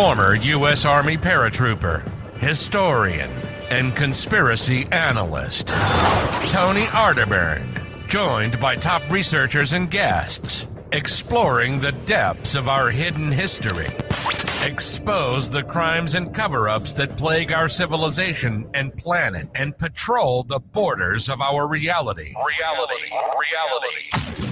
former U.S. Army paratrooper, historian, and conspiracy analyst, Tony Arterburn, joined by top researchers and guests, exploring the depths of our hidden history, expose the crimes and cover ups that plague our civilization and planet, and patrol the borders of our reality. Reality, reality.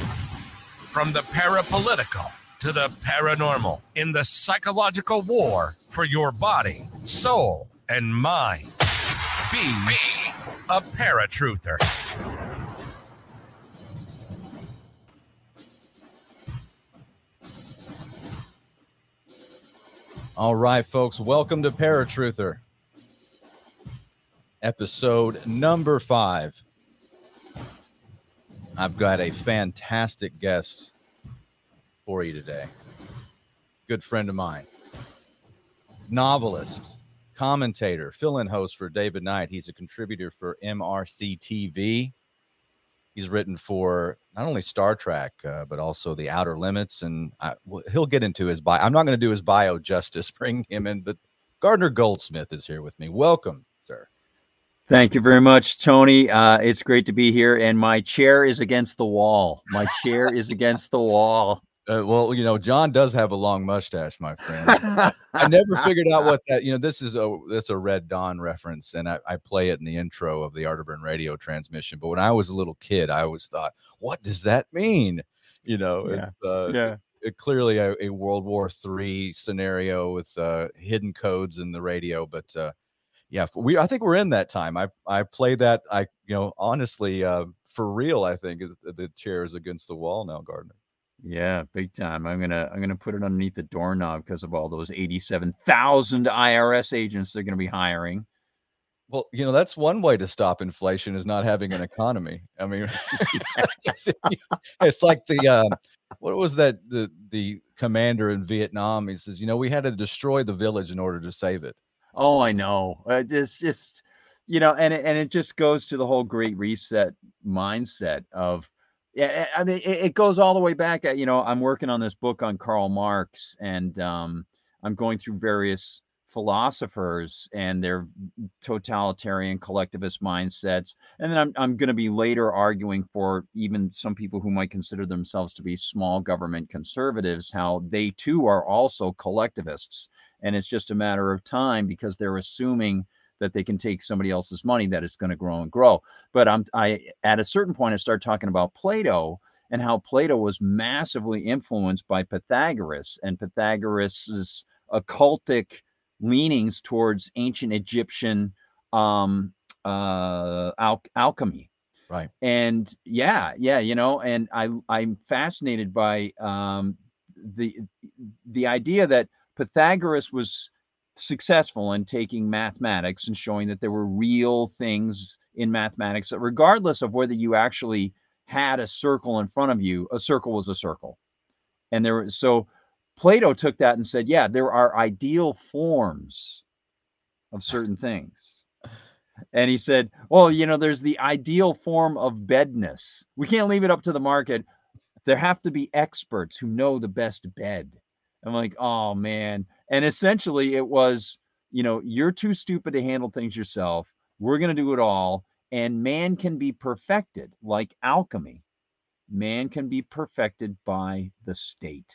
From the parapolitical to the paranormal, in the psychological war for your body, soul, and mind. Be a paratruther. All right, folks, welcome to Paratruther, episode number five. I've got a fantastic guest for you today. Good friend of mine, novelist, commentator, fill in host for David Knight. He's a contributor for MRC TV. He's written for not only Star Trek, uh, but also The Outer Limits. And I, well, he'll get into his bio. I'm not going to do his bio justice, bring him in, but Gardner Goldsmith is here with me. Welcome, sir. Thank you very much, Tony. Uh, it's great to be here. And my chair is against the wall. My chair is against the wall. Uh, well, you know, John does have a long mustache, my friend. I never figured out what that. You know, this is a that's a Red Dawn reference, and I, I play it in the intro of the Arterburn radio transmission. But when I was a little kid, I always thought, "What does that mean?" You know, Yeah. it's, uh, Yeah. it, clearly a, a World War Three scenario with uh, hidden codes in the radio. But uh, yeah, we I think we're in that time. I I play that. I you know honestly uh, for real. I think the chair is against the wall now, Gardner. Yeah, big time. I'm gonna I'm gonna put it underneath the doorknob because of all those 87,000 IRS agents they're gonna be hiring. Well, you know, that's one way to stop inflation is not having an economy. I mean, it's like the um, what was that the the commander in Vietnam? He says, you know, we had to destroy the village in order to save it. Oh, I know. It's just just you know, and it, and it just goes to the whole Great Reset mindset of. Yeah, I mean, it, goes all the way back. At, you know, I'm working on this book on Karl Marx, and um, I'm going through various philosophers and their totalitarian collectivist mindsets. And then I'm, I'm going to be later arguing for even some people who might consider themselves to be small government conservatives, how they too are also collectivists. And it's just a matter of time because they're assuming that they can take somebody else's money that it's going to grow and grow. But I'm I at a certain point I start talking about Plato and how Plato was massively influenced by Pythagoras and Pythagoras's occultic leanings towards ancient Egyptian um, uh, al- alchemy. Right. And yeah, yeah, you know, and I I'm fascinated by um, the the idea that Pythagoras was successful in taking mathematics and showing that there were real things in mathematics that regardless of whether you actually had a circle in front of you, a circle was a circle. And there was so Plato took that and said, yeah, there are ideal forms of certain things. And he said, well, you know, there's the ideal form of bedness. We can't leave it up to the market. There have to be experts who know the best bed. I'm like, oh man. And essentially it was, you know, you're too stupid to handle things yourself. We're going to do it all. And man can be perfected like alchemy. Man can be perfected by the state.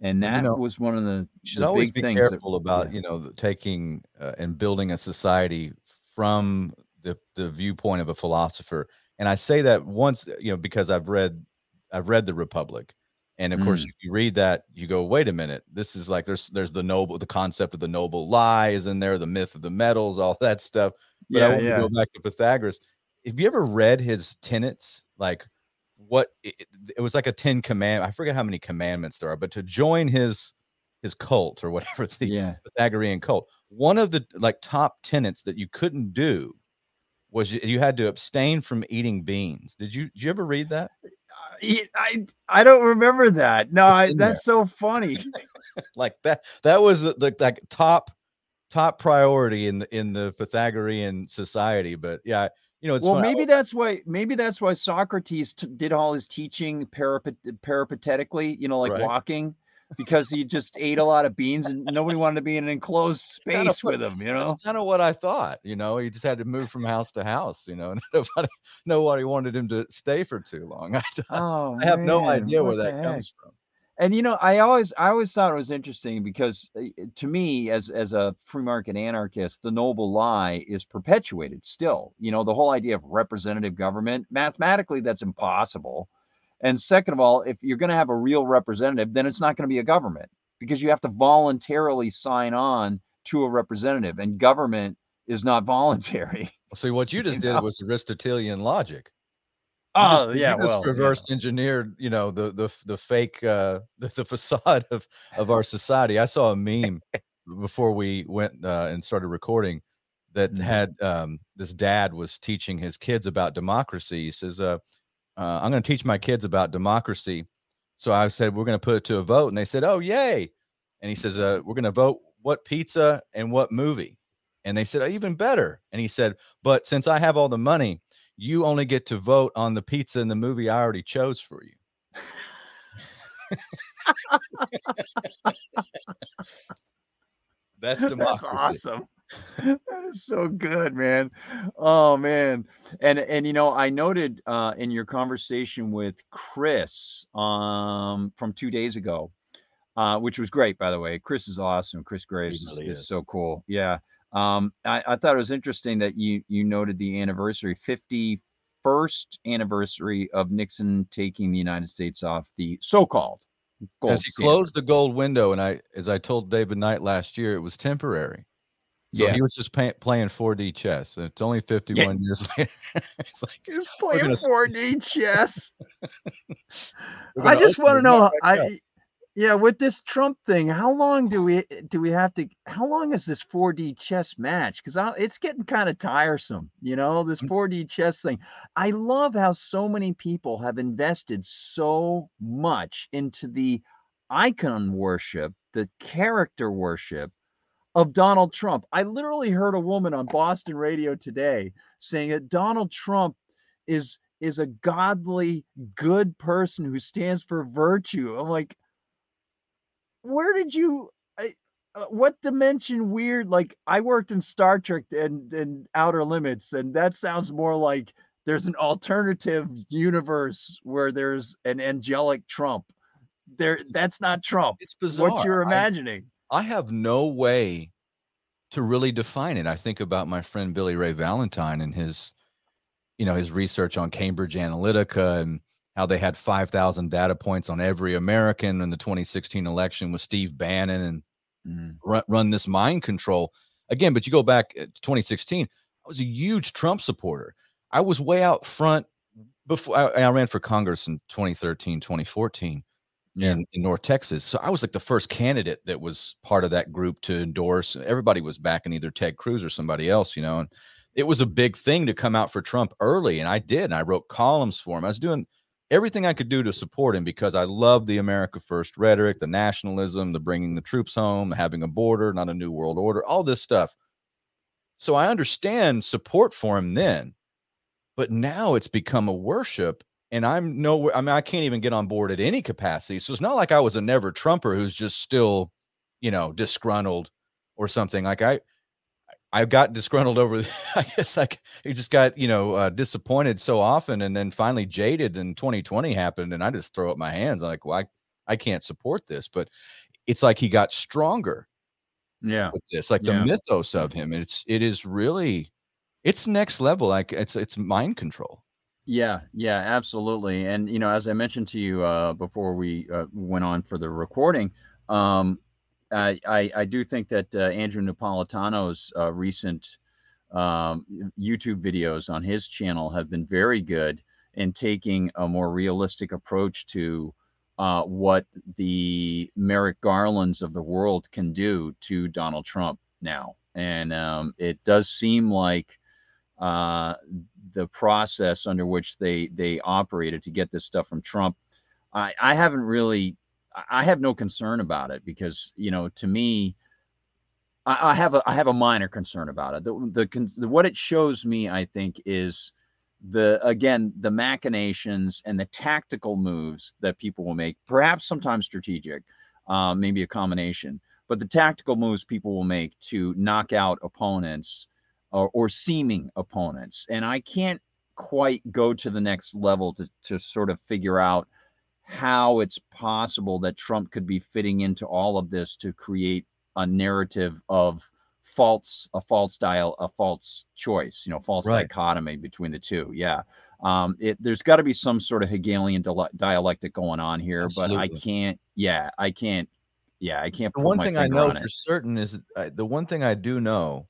And Well, you that know, was one of the, should the always big be things that- about yeah. you know the- taking uh, and building a society from the the viewpoint of a philosopher. And I say that once you know because I've read I've read the Republic, and of course Mm. if you read that you go wait a minute this is like there's there's the noble the concept of the noble lie is in there the myth of the metals all that stuff. But I want to go back to Pythagoras. Have you ever read his tenets? Like what it, it- it was like a 10 command. I forget how many commandments there are, but to join his his cult or whatever the yeah. Pythagorean cult, one of the like top tenets that you couldn't do was you, you had to abstain from eating beans. Did you did you ever read that? I, I don't remember that. No, I, that's so funny. Like that that was the, the like top top priority in the in the Pythagorean society. But yeah, you know, it's well, fun- I maybe that's why maybe that's why Socrates t- did all his teaching parapet- peripatetically, you know, like Right. walking. Because he just ate a lot of beans and nobody wanted to be in an enclosed space with him. You know, that's kind of what I thought. You know, he just had to move from house to house. You know, nobody nobody wanted him to stay for too long. I, oh, I have man, no idea where that comes from and you know i always i always thought it was interesting because eh, to me as as a free market anarchist the noble lie is perpetuated still you know the whole idea of representative government mathematically that's impossible and second of all if you're going to have a real representative then it's not going to be a government because you have to voluntarily sign on to a representative and government is not voluntary see what you just you did know? was aristotelian logic Oh just, yeah, well, reverse yeah. engineered, you know, the the the fake uh the, the facade of of our society. I saw a meme before we went uh, and started recording that mm-hmm. had um this dad was teaching his kids about democracy. He says, uh, uh I'm going to teach my kids about democracy. So I said, we're going to put it to a vote, and they said, oh yay! And he says, uh, we're going to vote what pizza and what movie. And they said, oh, even better. And he said, but since I have all the money, you only get to vote on the pizza and the movie I already chose for you. That's democracy. That's awesome. That is so good, man. Oh man. And and you know, I noted uh in your conversation with Chris um from 2 days ago, uh which was great by the way. Chris is awesome. Chris Graves really is, is, so cool. Yeah. Um, I, I, thought it was interesting that you you noted the anniversary, 51st anniversary of Nixon taking the United States off the so-called gold. As he standard. closed the gold window, and I, as I told David Knight last year, it was temporary. So yeah. he was just pay, playing 4D chess. And it's only 51 yeah. years later. it's like he's playing gonna... 4D chess. I just want to know. I yeah, with this Trump thing, how long do we do we have to? How long is this 4D chess match? Because it's getting kind of tiresome, you know. This 4D mm. chess thing. I love how so many people have invested so much into the icon worship, the character worship of Donald Trump. I literally heard a woman on Boston radio today saying that Donald Trump is is a godly, good person who stands for virtue. I'm like where did you uh, what dimension weird like i worked in star trek and and outer limits and that sounds more like there's an alternative universe where there's an angelic trump there that's not trump it's bizarre what you're imagining I, I have no way to really define it i think about my friend billy ray valentine and his you know his research on cambridge analytica and how they had 5,000 data points on every American in the 2016 election with Steve Bannon and mm. run, run, this mind control again. But you go back to 2016, I was a huge Trump supporter. I was way out front before I, I ran for Congress in 2013, 2014 yeah. in, in North Texas. So I was like the first candidate that was part of that group to endorse. Everybody was backing either Ted Cruz or somebody else, you know, and it was a big thing to come out for Trump early. And I did. And I wrote columns for him. I was doing – everything I could do to support him because I love the America First rhetoric, the nationalism, the bringing the troops home, having a border, not a new world order, all this stuff. So I understand support for him then, but now it's become a worship. And I'm no, I mean, I can't even get on board at any capacity. So it's not like I was a never Trumper who's just still, you know, disgruntled or something. Like I, I got disgruntled over. I guess like he just got you know uh, disappointed so often, and then finally jaded. And 2020 happened, and I just throw up my hands. I'm like, well, I, I can't support this. But it's like he got stronger. Yeah, with this, like yeah. the mythos of him. It's it is really, it's next level. Like it's it's mind control. Yeah, yeah, absolutely. And you know, as I mentioned to you uh, before we uh, went on for the recording, um, I, I, do think that uh, Andrew Napolitano's uh, recent um, YouTube videos on his channel have been very good in taking a more realistic approach to uh, what the Merrick Garlands of the world can do to Donald Trump now. And um, it does seem like uh, the process under which they they operated to get this stuff from Trump. I, I haven't really I have no concern about it because you know to me I, I have a I have a minor concern about it. The, the, the what it shows me I think is the again the machinations and the tactical moves that people will make, perhaps sometimes strategic, uh, maybe a combination. But the tactical moves people will make to knock out opponents or, or seeming opponents, and I can't quite go to the next level to to sort of figure out how it's possible that Trump could be fitting into all of this to create a narrative of false a false dial a false choice you know false right. dichotomy between the two yeah um it there's got to be some sort of hegelian dialectic going on here Absolutely. but i can't yeah i can't yeah i can't the one thing i know for certain is uh, the one thing i do know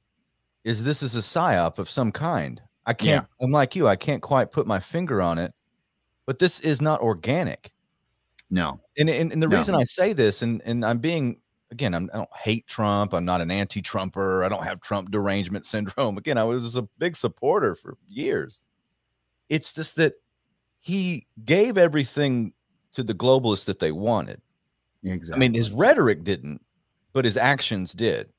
is this is a psyop of some kind i can't yeah. i'm like you i can't quite put my finger on it but this is not organic no and and, and the no. reason i say this and and i'm being again, I'm, I do not hate Trump. I'm not an anti-Trumper. I don't have Trump derangement syndrome. Again, I was a big supporter for years. It's just that he gave everything to the globalists that they wanted. Exactly. I mean, his rhetoric didn't, but his actions did.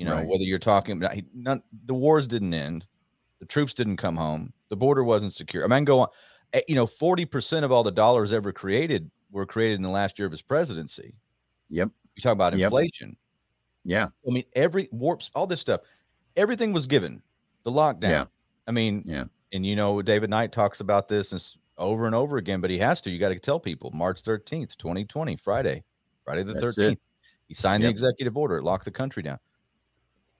You know, right. whether you're talking about he, none, the wars didn't end, the troops didn't come home, the border wasn't secure. I mean, go on. Eh, you know, 40% of all the dollars ever created were created in the last year of his presidency. Yep. You talk about inflation. Yeah. I mean, every warps, all this stuff, everything was given. The lockdown. Yeah. I mean, yeah. And you know, David Knight talks about this over and over again, but he has to. You got to tell people March 13th, 2020, Friday, Friday the That's 13th. It. He signed yep. the executive order, it locked the country down.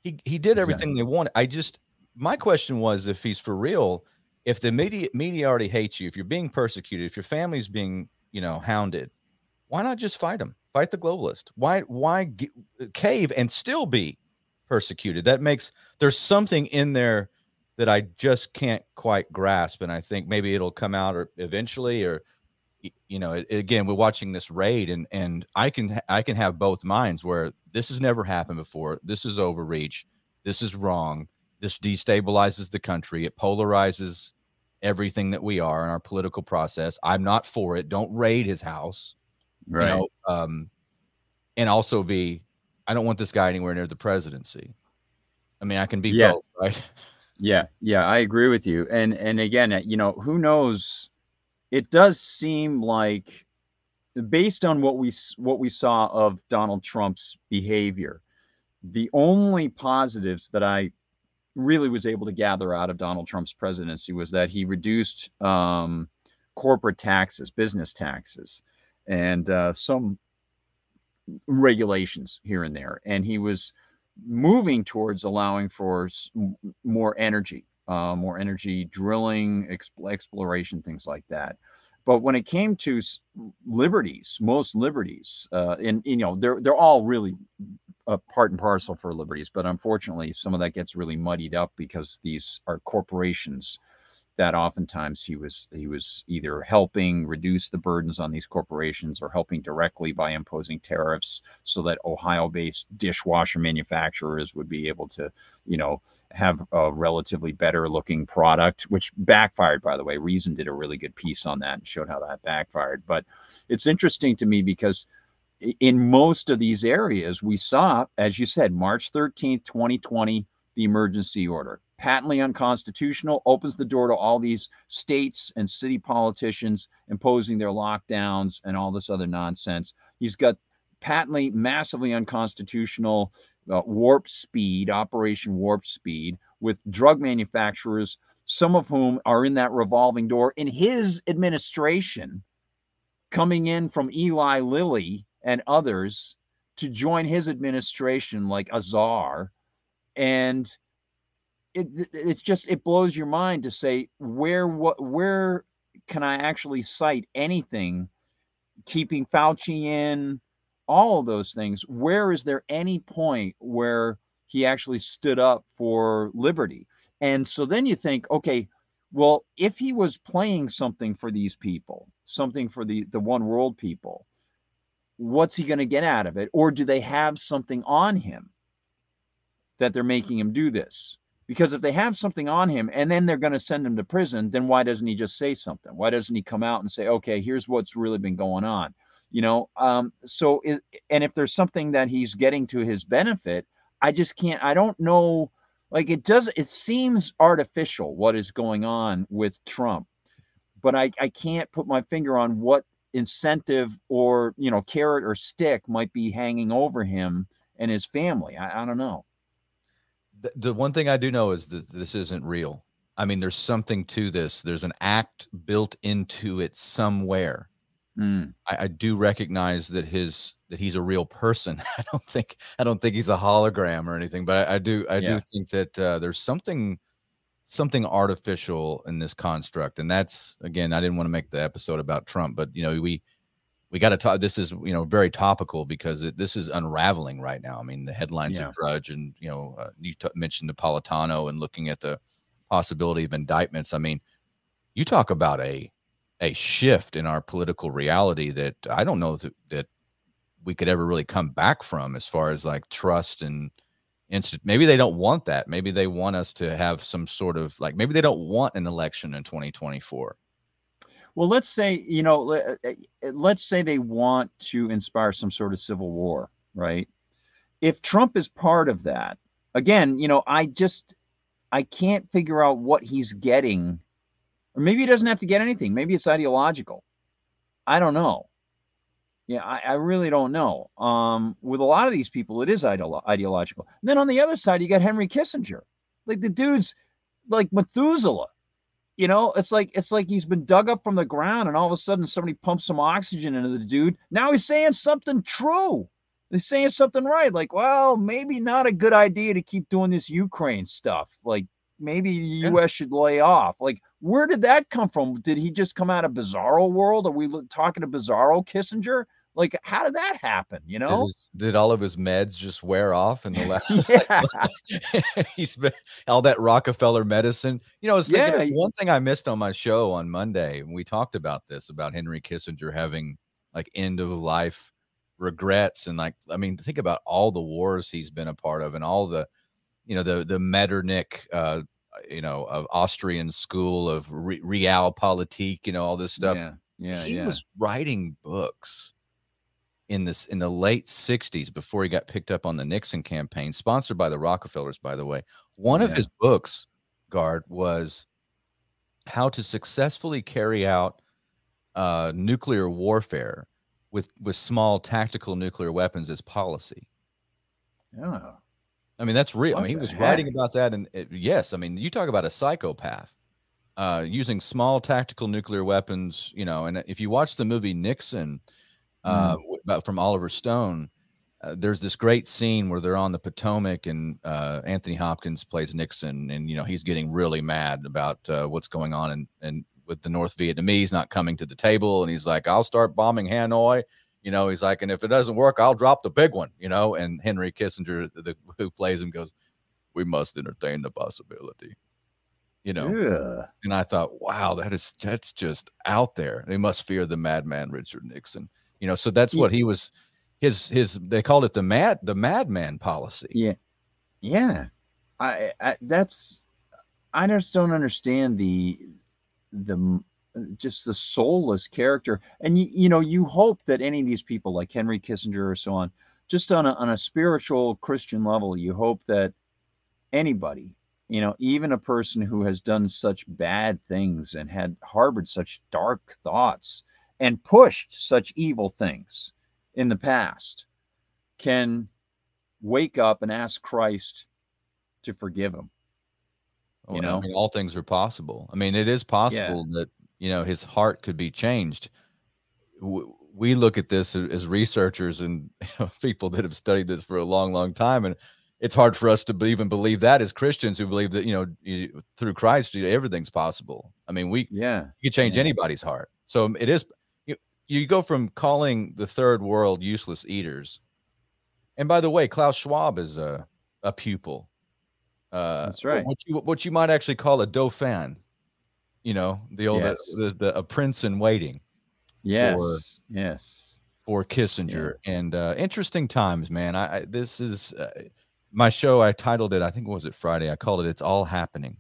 He he did exactly. everything they wanted. I just my question was if he's for real, if the media media already hates you, if you're being persecuted, if your family's being, you know, hounded, why not just fight them? Fight the globalist. Why why g- cave and still be persecuted? That makes there's something in there that I just can't quite grasp, and I think maybe it'll come out or eventually, or you know, again, we're watching this raid, and and I can I can have both minds where this has never happened before. This is overreach. This is wrong. This destabilizes the country. It polarizes everything that we are in our political process. I'm not for it. Don't raid his house right? You know, um, and also be, I don't want this guy anywhere near the presidency. I mean, I can be yeah. both, right? Yeah, yeah, I agree with you. And and again, you know, who knows? It does seem like, based on what we what we saw of Donald Trump's behavior, the only positives that I really was able to gather out of Donald Trump's presidency was that he reduced um, corporate taxes, business taxes and uh, some regulations here and there. And he was moving towards allowing for more energy, uh, more energy drilling, exp- exploration, things like that. But when it came to liberties, most liberties, uh, and you know, they're they're all really a part and parcel for liberties. But unfortunately, some of that gets really muddied up because these are corporations that oftentimes he was he was either helping reduce the burdens on these corporations or helping directly by imposing tariffs so that Ohio-based dishwasher manufacturers would be able to, you know, have a relatively better looking product, which backfired by the way. Reason did a really good piece on that and showed how that backfired. But it's interesting to me because in most of these areas we saw, as you said, March 13th, 2020, the emergency order patently unconstitutional, opens the door to all these states and city politicians imposing their lockdowns and all this other nonsense. He's got patently, massively unconstitutional uh, warp speed, Operation Warp Speed, with drug manufacturers, some of whom are in that revolving door in his administration, coming in from Eli Lilly and others to join his administration like a czar. And it, it's just it blows your mind to say where what where can I actually cite anything keeping Fauci in all of those things? Where is there any point where he actually stood up for liberty? And so then you think okay well if he was playing something for these people something for the the one world people what's he going to get out of it? Or do they have something on him that they're making him do this because if they have something on him and then they're going to send him to prison, then why doesn't he just say something? Why doesn't he come out and say, okay, here's what's really been going on? You know, um, so, and if there's something that he's getting to his benefit, I just can't, I don't know. Like it does, it seems artificial what is going on with Trump, but I, I can't put my finger on what incentive or you know carrot or stick might be hanging over him and his family. I, I don't know. The, the one thing I do know is that this isn't real. I mean, there's something to this. There's an act built into it somewhere. Mm. I, I, do recognize that his that he's a real person. I don't think I don't think he's a hologram or anything, but I, I do I yeah. do think that uh, there's something something artificial in this construct, and that's again I didn't want to make the episode about Trump, but you know we we got to talk. This is you know very topical because it, this is unraveling right now. I mean the headlines yeah. of Drudge and you know uh, you t- mentioned Napolitano and looking at the possibility of indictments. I mean you talk about a a shift in our political reality that I don't know that, that we could ever really come back from as far as like trust and instant maybe they don't want that maybe they want us to have some sort of like maybe they don't want an election in 2024 well let's say you know let, uh, uh, let's say they want to inspire some sort of civil war right if trump is part of that again you know i just i can't figure out what he's getting or maybe he doesn't have to get anything. Maybe it's ideological. I don't know. Yeah, I, I really don't know. Um, with a lot of these people, it is ideolo- ideological. And then on the other side, you got Henry Kissinger. Like the dude's like Methuselah. You know, it's like it's like he's been dug up from the ground, and all of a sudden somebody pumps some oxygen into the dude. Now he's saying something true. He's saying something right. Like, well, maybe not a good idea to keep doing this Ukraine stuff. Like, maybe the U.S. Yeah. should lay off. Like, where did that come from? Did he just come out of Bizarro world? Are we talking to Bizarro Kissinger? Like, how did that happen? You know, did, his, did all of his meds just wear off in the last? yeah, he's been all that Rockefeller medicine. You know, I was thinking yeah. one thing I missed on my show on Monday when we talked about this about Henry Kissinger having like end of life regrets and like I mean, think about all the wars he's been a part of and all the you know the the Metternich, uh, you know, of Austrian school of re- realpolitik, you know, all this stuff. Yeah, yeah. He yeah. was writing books in this in the late 60s before he got picked up on the Nixon campaign, sponsored by the Rockefellers, by the way. One yeah. of his books, Gard, was how to successfully carry out uh, nuclear warfare with with small tactical nuclear weapons as policy. Yeah. I mean, that's real. What I mean, he was heck? writing about that. And it, yes, I mean, you talk about a psychopath uh, using small tactical nuclear weapons, you know. And if you watch the movie Nixon uh, mm. about from Oliver Stone, uh, there's this great scene where they're on the Potomac and uh, Anthony Hopkins plays Nixon, and you know he's getting really mad about uh, what's going on and and with the North Vietnamese not coming to the table, and he's like, "I'll start bombing Hanoi." You know, he's like, and if it doesn't work, I'll drop the big one. You know, and Henry Kissinger, the, who plays him, goes, "We must entertain the possibility." You know, yeah. and I thought, wow, that is that's just out there. They must fear the madman Richard Nixon. You know, so that's yeah. what he was. His his they called it the mad the madman policy. Yeah, yeah. I, I that's I just don't understand the the just the soulless character. And you, you know, you hope that any of these people, like Henry Kissinger or so on, just on a, on a spiritual Christian level, you hope that anybody, you know, even a person who has done such bad things and had harbored such dark thoughts and pushed such evil things in the past, can wake up and ask Christ to forgive him. You know, I mean, all things are possible. I mean, it is possible yeah. that you know his heart could be changed we look at this as researchers and you know, people that have studied this for a long long time and it's hard for us to even believe that as christians who believe that you know you, through christ everything's possible i mean we yeah you can change yeah. anybody's heart so um, it is you, go from calling the third world useless eaters and by the way klaus schwab is a, a pupil uh, that's right. what you what you might actually call a dauphin you know the old yes. the, the, a prince in waiting yes for, yes for kissinger. Yeah. and uh interesting times man. I, I this is uh, my show i titled it i think was it friday? I called it it's all happening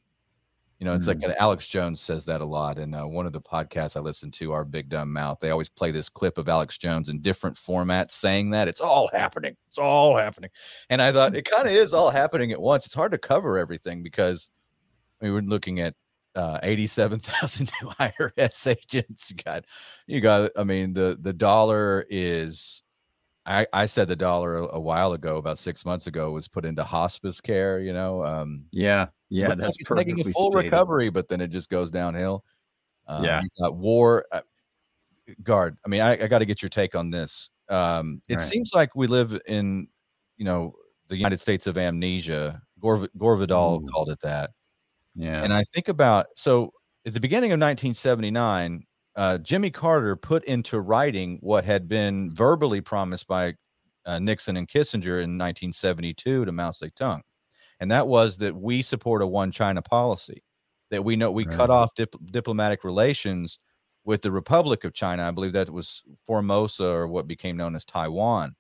you know it's mm. like alex jones says that a lot and uh, one of the podcasts i listen to our big dumb mouth they always play this clip of alex jones in different formats saying that it's all happening it's all happening and i thought it kind of is all happening at once it's hard to cover everything because I mean, we're looking at uh, 87,000 new IRS agents. You got, you got, I mean, the, the dollar is, I, I said the dollar a, a, while ago, about six months ago, was put into hospice care, you know? Um, yeah. Yeah. That's like making a full stated. recovery, but then it just goes downhill. Um, yeah. got war uh, Gard. I mean, I, I got to get your take on this. Um, it right. seems like we live in, you know, the United States of amnesia. Gore, Gore Vidal Ooh. called it that yeah. And I think about so at the beginning of 1979, uh, Jimmy Carter put into writing what had been verbally promised by uh, Nixon and Kissinger in 1972 to Mao Zedong, and that was that we support a one China policy, that we know we right. cut off dip- diplomatic relations with the Republic of China. I believe that was Formosa or what became known as Taiwan.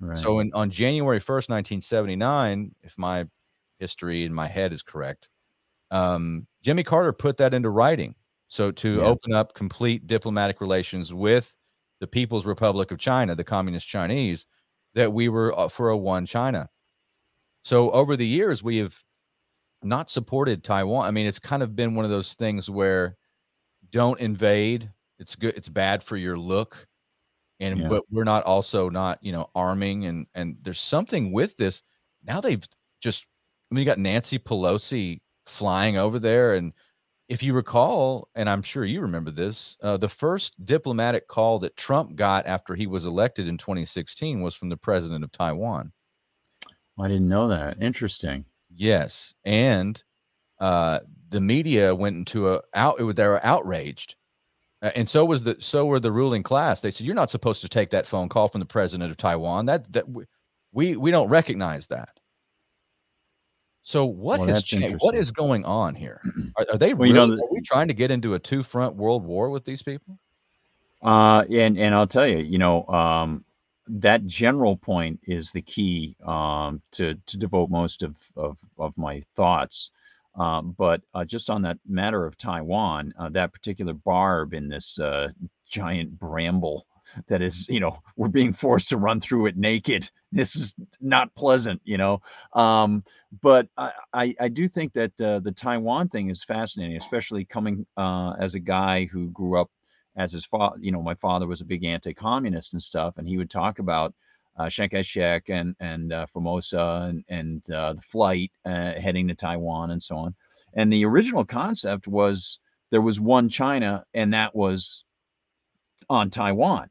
Right. So in, on January 1st, 1979, if my history in my head is correct, um, Jimmy Carter put that into writing. So to yeah. open up complete diplomatic relations with the People's Republic of China, the Communist Chinese, that we were uh, for a one China. So over the years, we have not supported Taiwan. I mean, it's kind of been one of those things where don't invade. It's good. It's bad for your look, and yeah. but we're not also not you know arming and and there's something with this. Now they've just. I mean, you got Nancy Pelosi flying over there. And if you recall, and I'm sure you remember this, uh, the first diplomatic call that Trump got after he was elected in 2016 was from the president of Taiwan. I didn't know that. Interesting. Yes, and uh, the media went into a out. They were outraged, uh, and so was the so were the ruling class. They said, "You're not supposed to take that phone call from the president of Taiwan. That that we we don't recognize that." So what well, has changed? What is going on here? Are, are they well, really, you know, are we trying to get into a two front world war with these people? Uh, and and I'll tell you, you know, um, that general point is the key um, to to devote most of of, of my thoughts. Um, but uh, just on that matter of Taiwan, uh, that particular barb in this uh, giant bramble that is you know we're being forced to run through it naked. This is not pleasant you know? Um, but I, I, I do think that uh, the taiwan thing is fascinating especially coming uh, as a guy who grew up as his father you know my father was a big anti-communist and stuff and he would talk about uh, Chiang Kai-shek and and uh, Formosa and and uh, the flight uh, heading to Taiwan and so on. And the original concept was there was one China, and that was on Taiwan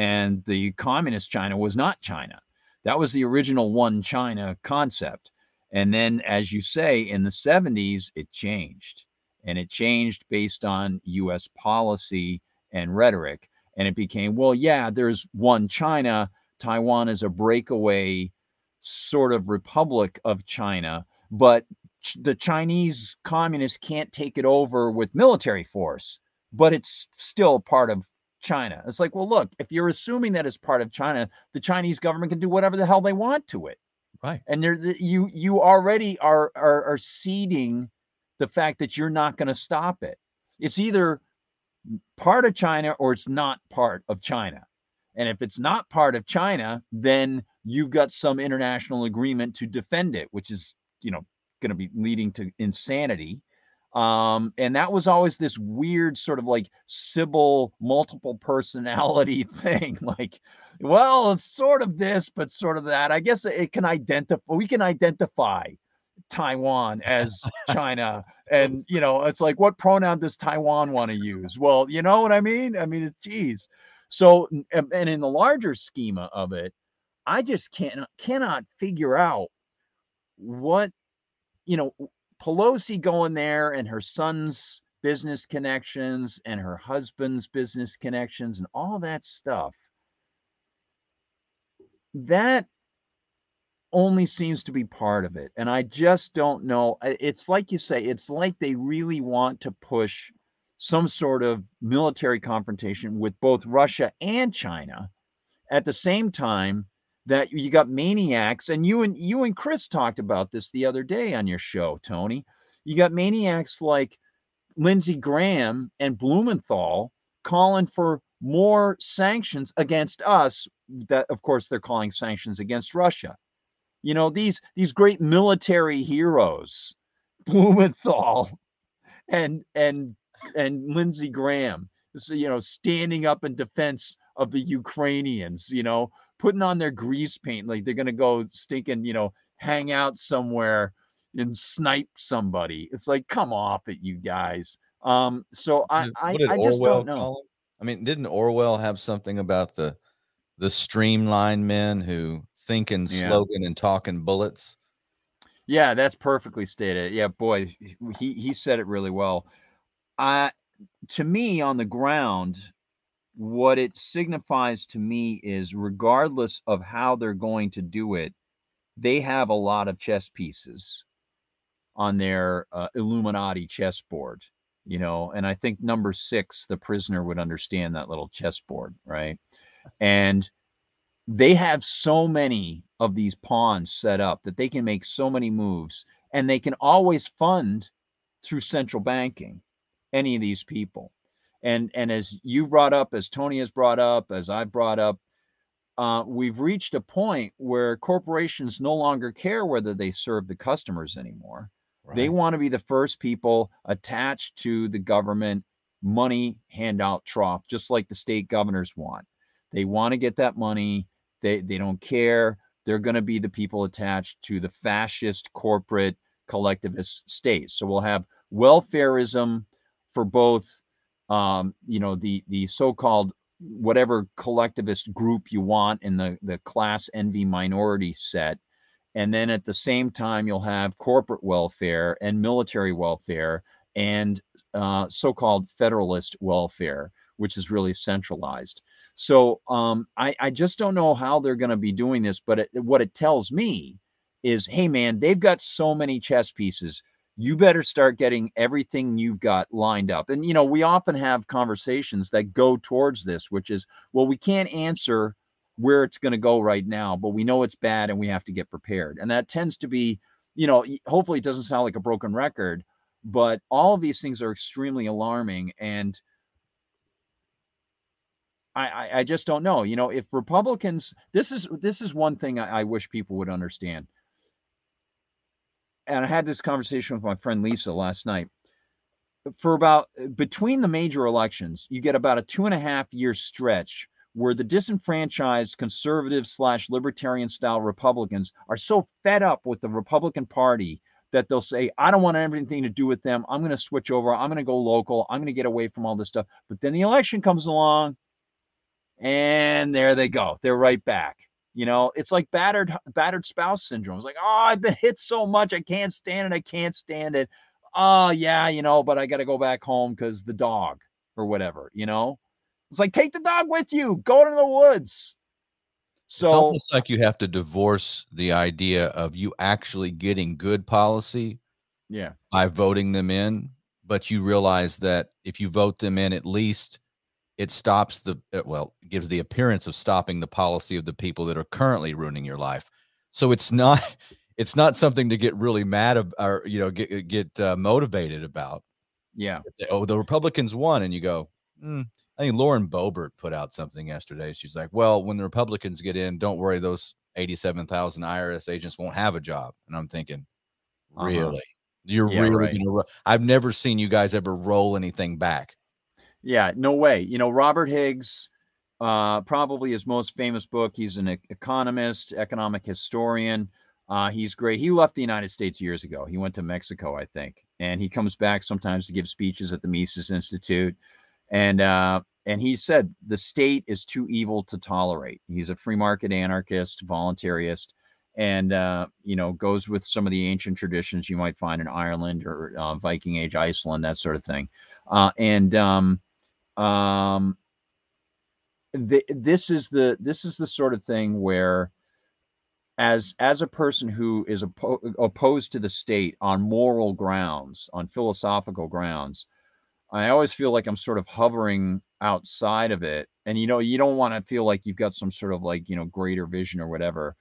and the communist China was not China. That was the original one China concept. And then, as you say, in the 70s, it changed. And it changed based on US policy and rhetoric. And it became, well, yeah, there's one China. Taiwan is a breakaway sort of republic of China, but the Chinese communists can't take it over with military force, but it's still part of China. It's like, well, look, if you're assuming that it's part of China, the Chinese government can do whatever the hell they want to it. Right. And there's you you already are are, are ceding the fact that you're not going to stop it. It's either part of China or it's not part of China. And if it's not part of China, then you've got some international agreement to defend it, which is, you know, going to be leading to insanity. Um, and that was always this weird sort of like Sybil multiple personality thing. Like, well, it's sort of this, but sort of that. I guess it can identify, we can identify Taiwan as China. and, you know, it's like, what pronoun does Taiwan want to use? Well, you know what I mean? I mean, it's geez. So, and in the larger schema of it, I just can't cannot figure out what you know Pelosi going there and her son's business connections and her husband's business connections and all that stuff, that only seems to be part of it. And I just don't know. It's like you say, it's like they really want to push some sort of military confrontation with both Russia and China at the same time that you got maniacs and you and you and Chris talked about this the other day on your show, Tony. You got maniacs like Lindsey Graham and Blumenthal calling for more sanctions against us that of course they're calling sanctions against Russia. You know, these these great military heroes, Blumenthal and and and Lindsey Graham, you know, standing up in defense of the Ukrainians, you know, putting on their grease paint like they're gonna go stinking, you know, hang out somewhere and snipe somebody. It's like, come off it, you guys. Um, so I I, I just don't know. I mean, didn't Orwell have something about the the streamline men who think in yeah. slogan and talking bullets? Yeah, that's perfectly stated. Yeah, boy, he he said it really well. I to me on the ground, what it signifies to me is regardless of how they're going to do it, they have a lot of chess pieces on their uh, Illuminati chessboard, you know. And I think number six, the prisoner would understand that little chessboard, right? And they have so many of these pawns set up that they can make so many moves and they can always fund through central banking any of these people and and as you brought up as tony has brought up as i've brought up uh, we've reached a point where corporations no longer care whether they serve the customers anymore right. they want to be the first people attached to the government money handout trough just like the state governors want they want to get that money they they don't care. They're going to be the people attached to the fascist corporate collectivist state. So we'll have welfareism for both um, you know the the so-called whatever collectivist group you want in the the class envy minority set and then at the same time you'll have corporate welfare and military welfare and uh, so-called federalist welfare which is really centralized so um, I, I just don't know how they're going to be doing this, but it, what it tells me is, hey man, they've got so many chess pieces. You better start getting everything you've got lined up. And you know, we often have conversations that go towards this, which is, well, we can't answer where it's going to go right now, but we know it's bad and we have to get prepared. And that tends to be, you know, hopefully it doesn't sound like a broken record, but all of these things are extremely alarming and I, I just don't know. You know, if Republicans, this is this is one thing I, I wish people would understand. And I had this conversation with my friend Lisa last night. For about between the major elections, you get about a two and a half year stretch where the disenfranchised conservative slash libertarian style Republicans are so fed up with the Republican Party that they'll say, I don't want anything to do with them. I'm going to switch over. I'm going to go local. I'm going to get away from all this stuff. But then the election comes along and there they go. They're right back. You know, it's like battered battered spouse syndrome. It's like, oh, I've been hit so much, I can't stand it. I can't stand it. Oh yeah, you know, but I got to go back home because the dog or whatever. You know, it's like take the dog with you. Go to the woods. So it's almost like you have to divorce the idea of you actually getting good policy, yeah, by voting them in. But you realize that if you vote them in, at least it stops the uh, well gives the appearance of stopping the policy of the people that are currently ruining your life so it's not it's not something to get really mad about or you know get get uh, motivated about yeah oh the republicans won and you go mm. i think lauren boebert put out something yesterday she's like well when the republicans get in don't worry those 87000 irs agents won't have a job and i'm thinking uh-huh. really uh-huh. you're yeah, really right. gonna i've never seen you guys ever roll anything back yeah, no way. You know, Robert Higgs, uh, probably his most famous book. He's an economist, economic historian. Uh, he's great. He left the United States years ago. He went to Mexico, I think, and he comes back sometimes to give speeches at the Mises Institute. And uh, and he said the state is too evil to tolerate. He's a free market anarchist, voluntarist, and uh, you know goes with some of the ancient traditions you might find in Ireland or uh, Viking Age Iceland, that sort of thing. Uh, and um, um, the, this is the this is the sort of thing where as as a person who is oppo- opposed to the state on moral grounds on philosophical grounds i always feel like i'm sort of hovering outside of it. And you know you don't want to feel like you've got some sort of like you know greater vision or whatever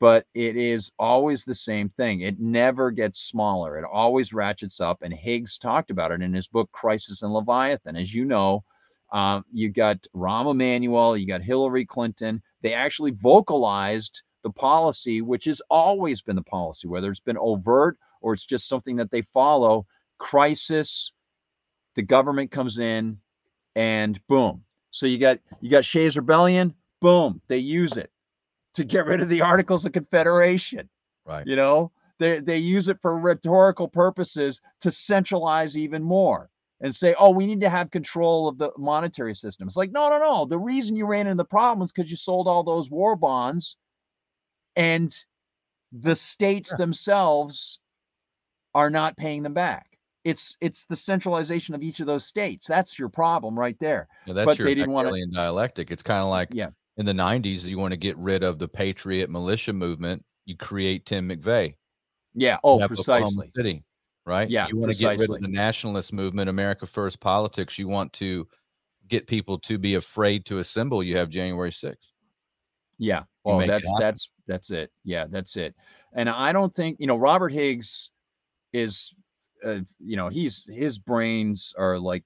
but it is always the same thing it never gets smaller it always ratchets up and higgs talked about it in his book crisis and leviathan as you know um, you got Rahm Emanuel, you got Hillary Clinton. They actually vocalized the policy, which has always been the policy, whether it's been overt or it's just something that they follow crisis the government comes in and boom. So you got you got Shays Rebellion, boom, they use it to get rid of the Articles of Confederation. Right. You know, they they use it for rhetorical purposes to centralize even more and say, oh, we need to have control of the monetary system. It's like, no, no, no. The reason you ran into the problem is because you sold all those war bonds and the states themselves are not paying them back it's it's the centralization of each of those states. That's your problem right there. Yeah, that's but your they didn't want to dialectic. It's kind of like yeah. In the '90s, you want to get rid of the patriot militia movement. You create Tim McVeigh. Yeah. Oh, precisely. City, right? Yeah. You want precisely. to get rid of the nationalist movement, America First politics. You want to get people to be afraid to assemble. You have January 6th. Yeah. Oh, that's that's that's it. Yeah, that's it. And I don't think you know Robert Higgs is uh, you know, he's his brains are like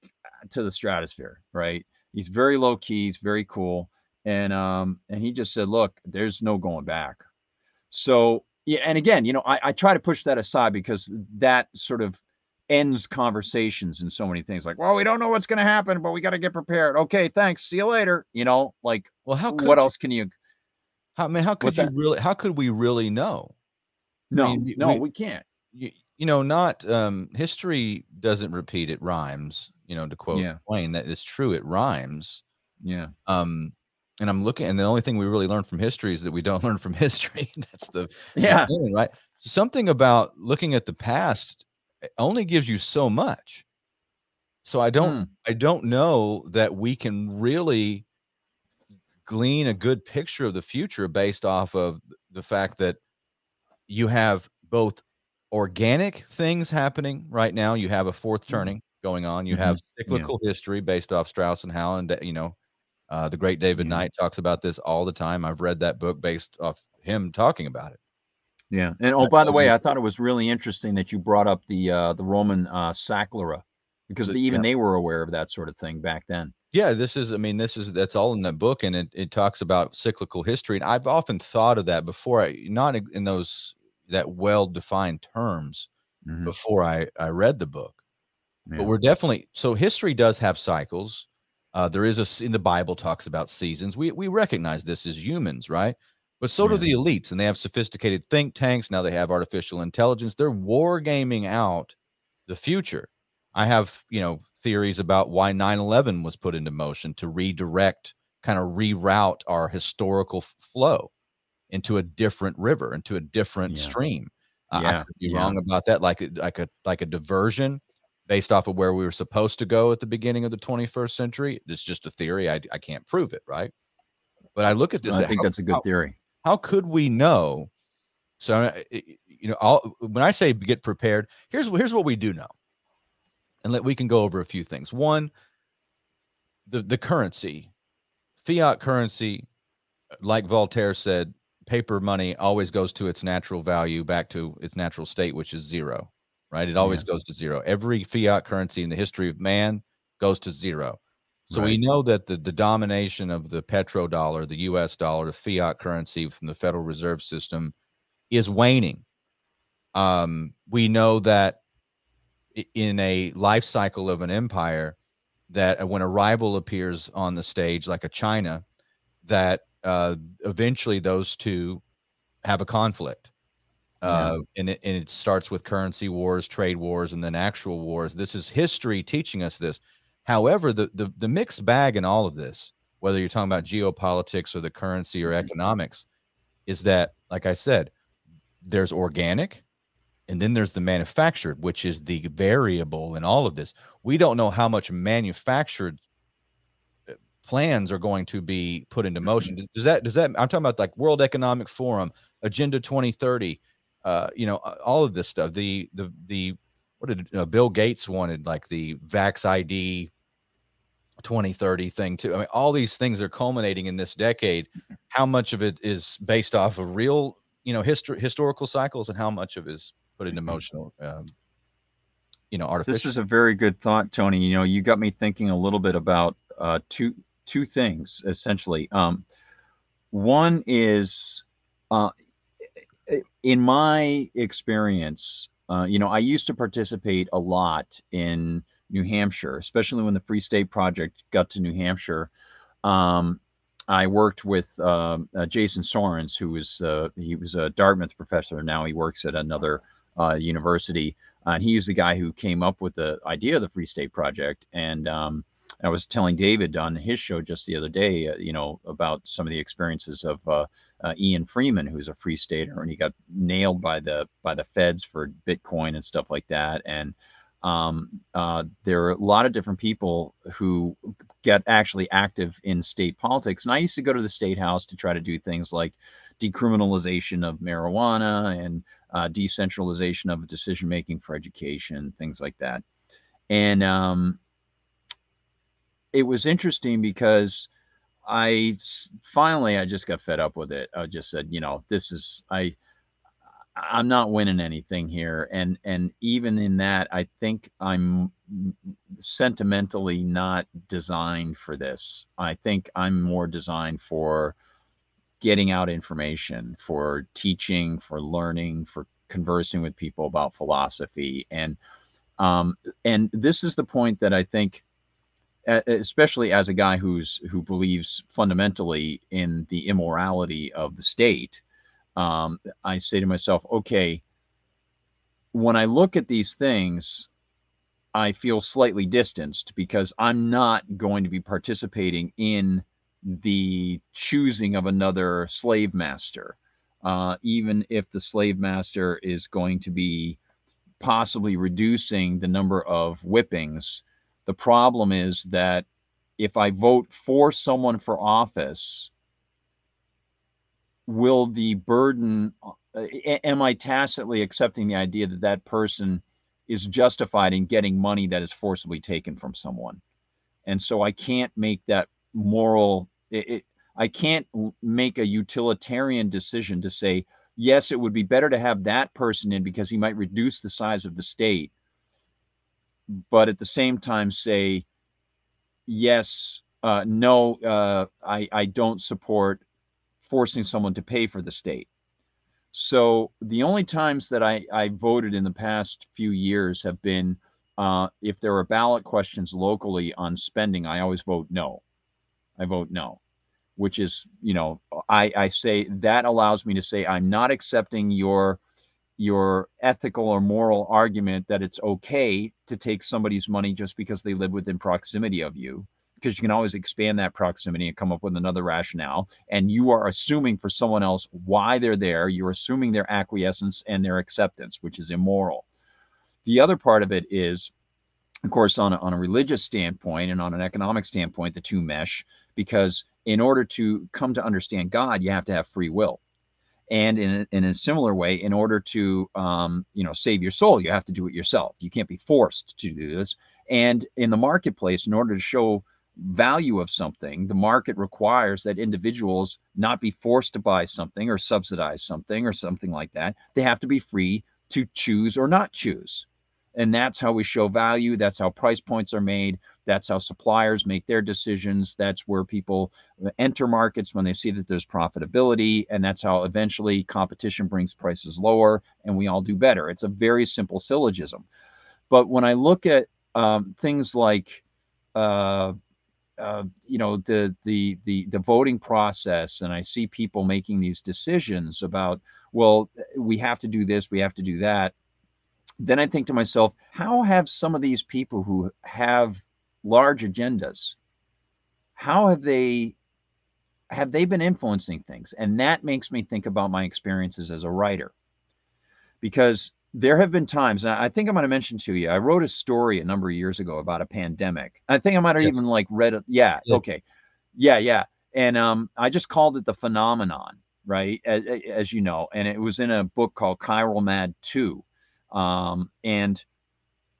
to the stratosphere, right? He's very low key, he's very cool, and um, and he just said, look, there's no going back. So yeah, and again, you know, I, I try to push that aside because that sort of ends conversations and so many things like, well, we don't know what's going to happen, but we got to get prepared. Okay, thanks. See you later. You know, like, well, how? Could what you, else can you? How I mean, how could you that? really? How could we really know? No, I mean, no, we, we can't. You, you know, not um, history doesn't repeat; it rhymes. You know, to quote yeah. Twain, that is true. It rhymes. Yeah. Um, and I'm looking, and the only thing we really learn from history is that we don't learn from history. That's the yeah, thing, right. Something about looking at the past eh, only gives you so much. So I don't, hmm. I don't know that we can really glean a good picture of the future based off of the fact that you have both organic things happening right now. You have a fourth mm-hmm. turning going on. You mm-hmm. have cyclical yeah. history based off Strauss and Howland. You know, uh, the great David mm-hmm. Knight talks about this all the time. I've read that book based off him talking about it. Yeah, and oh, by the way, I thought it was really interesting that you brought up the uh, the Roman uh, saecula because even yeah. they were aware of that sort of thing back then. Yeah, this is. I mean, this is that's all in the book, and it, it talks about cyclical history. And I've often thought of that before. I not in those that well defined terms mm-hmm. before I, I read the book. Yeah. But we're definitely so history does have cycles. Uh, there is a in the Bible talks about seasons. We we recognize this as humans, right? But so yeah. do the elites, and they have sophisticated think tanks. Now they have artificial intelligence. They're war gaming out the future. I have, you know, theories about why 9/11 was put into motion to redirect, kind of reroute our historical flow into a different river, into a different yeah. stream. Uh, yeah. I could be wrong about that, like like a like a diversion based off of where we were supposed to go at the beginning of the 21st century. It's just a theory. I, I can't prove it, right? But I look at this. I think how, that's a good how, theory. How could we know? So uh, you know, I'll, when I say get prepared, here's here's what we do know, and let we can go over a few things. One, the the currency, fiat currency, like Voltaire said, paper money always goes to its natural value back to its natural state, which is zero, right? It always yeah. goes to zero. Every fiat currency in the history of man goes to zero. So right. we know that the, the domination of the petrodollar, the US dollar, the fiat currency from the Federal Reserve System is waning. Um, we know that in a life cycle of an empire, that when a rival appears on the stage, like a China, that uh, eventually those two have a conflict. Uh, yeah. and, it, and it starts with currency wars, trade wars, and then actual wars. This is history teaching us this. However, the, the, the mixed bag in all of this, whether you're talking about geopolitics or the currency or mm-hmm. economics, is that, like I said, there's organic and then there's the manufactured, which is the variable in all of this. We don't know how much manufactured plans are going to be put into motion. Mm-hmm. Does, that does that I'm talking about like World Economic Forum, Agenda 2030, uh, you know, all of this stuff. The the the what did uh, Bill Gates wanted like the Vax ID 2030 thing too. I mean, all these things are culminating in this decade. Mm-hmm. How much of it is based off of real, you know, history historical cycles, and how much of it is put into mm-hmm. Um, you know, artificial. This is a very good thought, Tony. You know, you got me thinking a little bit about uh, two two things essentially. Um, one is, uh, in my experience, uh, you know, I used to participate a lot in New Hampshire, especially when the Free State Project got to New Hampshire. Um, I worked with um, uh, Jason Sorens, who was uh, he was a Dartmouth professor. Now he works at another uh, university, and he's the guy who came up with the idea of the Free State Project. And um, I was telling David on his show just the other day, uh, you know, about some of the experiences of uh, uh, Ian Freeman, who's a free stater, and he got nailed by the by the feds for Bitcoin and stuff like that. And um, uh, there are a lot of different people who get actually active in state politics. And I used to go to the state house to try to do things like decriminalization of marijuana and uh, decentralization of decision making for education, things like that. And um, it was interesting because I finally I just got fed up with it. I just said, you know, this is I I'm not winning anything here. And and even in that, I think I'm sentimentally not designed for this. I think I'm more designed for getting out information, for teaching, for learning, for conversing with people about philosophy. And um, and this is the point that I think especially as a guy who's who believes fundamentally in the immorality of the state um, I say to myself, okay, when I look at these things, I feel slightly distanced because I'm not going to be participating in the choosing of another slave master, uh, even if the slave master is going to be possibly reducing the number of whippings. The problem is that if I vote for someone for office will the burden uh, am i tacitly accepting the idea that that person is justified in getting money that is forcibly taken from someone? And so i can't make that moral it, it, i can't make a utilitarian decision to say yes it would be better to have that person in because he might reduce the size of the state but at the same time say yes uh, no uh, I, I don't support forcing someone to pay for the state. So the only times that I, I voted in the past few years have been uh, if there are ballot questions locally on spending, I always vote no. I vote no, which is, you know, I, I say that allows me to say I'm not accepting your your ethical or moral argument that it's okay to take somebody's money just because they live within proximity of you because you can always expand that proximity and come up with another rationale. And you are assuming for someone else why they're there. You're assuming their acquiescence and their acceptance, which is immoral. The other part of it is, of course, on a, on a religious standpoint and on an economic standpoint, the two mesh because in order to come to understand God, you have to have free will. And in a, in a similar way, in order to um, you know save your soul, you have to do it yourself. You can't be forced to do this. And in the marketplace, in order to show value of something, the market requires that individuals not be forced to buy something or subsidize something or something like that. They have to be free to choose or not choose. And that's how we show value. That's how price points are made. That's how suppliers make their decisions. That's where people enter markets when they see that there's profitability. And that's how eventually competition brings prices lower and we all do better. It's a very simple syllogism. But when I look at um, things like uh, uh, you know the the the the voting process and i see people making these decisions about well we have to do this we have to do that then i think to myself how have some of these people who have large agendas how have they have they been influencing things? And that makes me think about my experiences as a writer. Because there have been times i think I'm going to mention to you i wrote a story a number of years ago about a pandemic. I think i might have yes. even like read it yeah, yeah, okay. Yeah yeah. And um i just called it the phenomenon right? As, as, you know and it was in a book called chiral mad 2 um and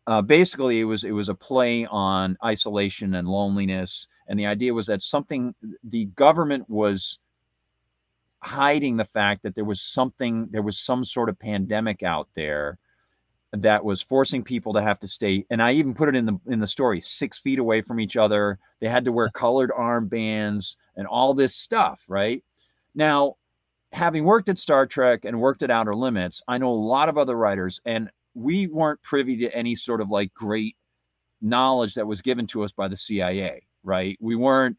uh, basically it was it was a play on isolation and loneliness. And the idea was that something the government was hiding the fact that there was something, there was some sort of pandemic out there that was forcing people to have to stay and i even put it in the in the story six feet away from each other. They had to wear colored armbands and all this stuff right? Now having worked at star trek and worked at outer limits i know a lot of other writers and we weren't privy to any sort of like great knowledge that was given to us by the CIA, right? We weren't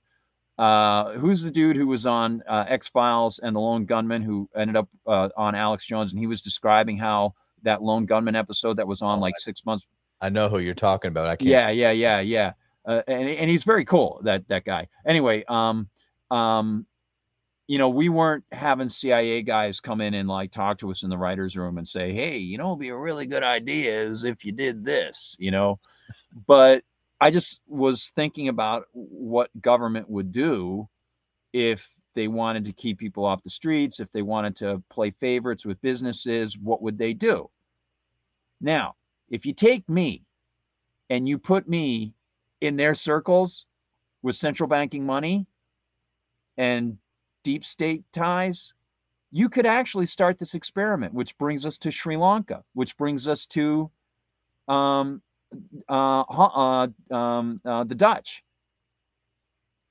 uh, who's the dude who was on uh, X Files and the Lone Gunmen who ended up uh, on Alex Jones, and he was describing how that Lone Gunmen episode that was on oh, like six months. I know who you're talking about. I can't. Yeah, yeah, yeah, yeah. Uh, and and he's very cool. That that guy. Anyway, um, um, you know, we weren't having CIA guys come in and like talk to us in the writers' room and say, "Hey, you know, it'd be a really good idea is if you did this," you know. But I just was thinking about what government would do if they wanted to keep people off the streets, if they wanted to play favorites with businesses, what would they do? Now, if you take me and you put me in their circles with central banking money and deep state ties, you could actually start this experiment, which brings us to Sri Lanka, which brings us to um, uh, uh, um, uh, the Dutch.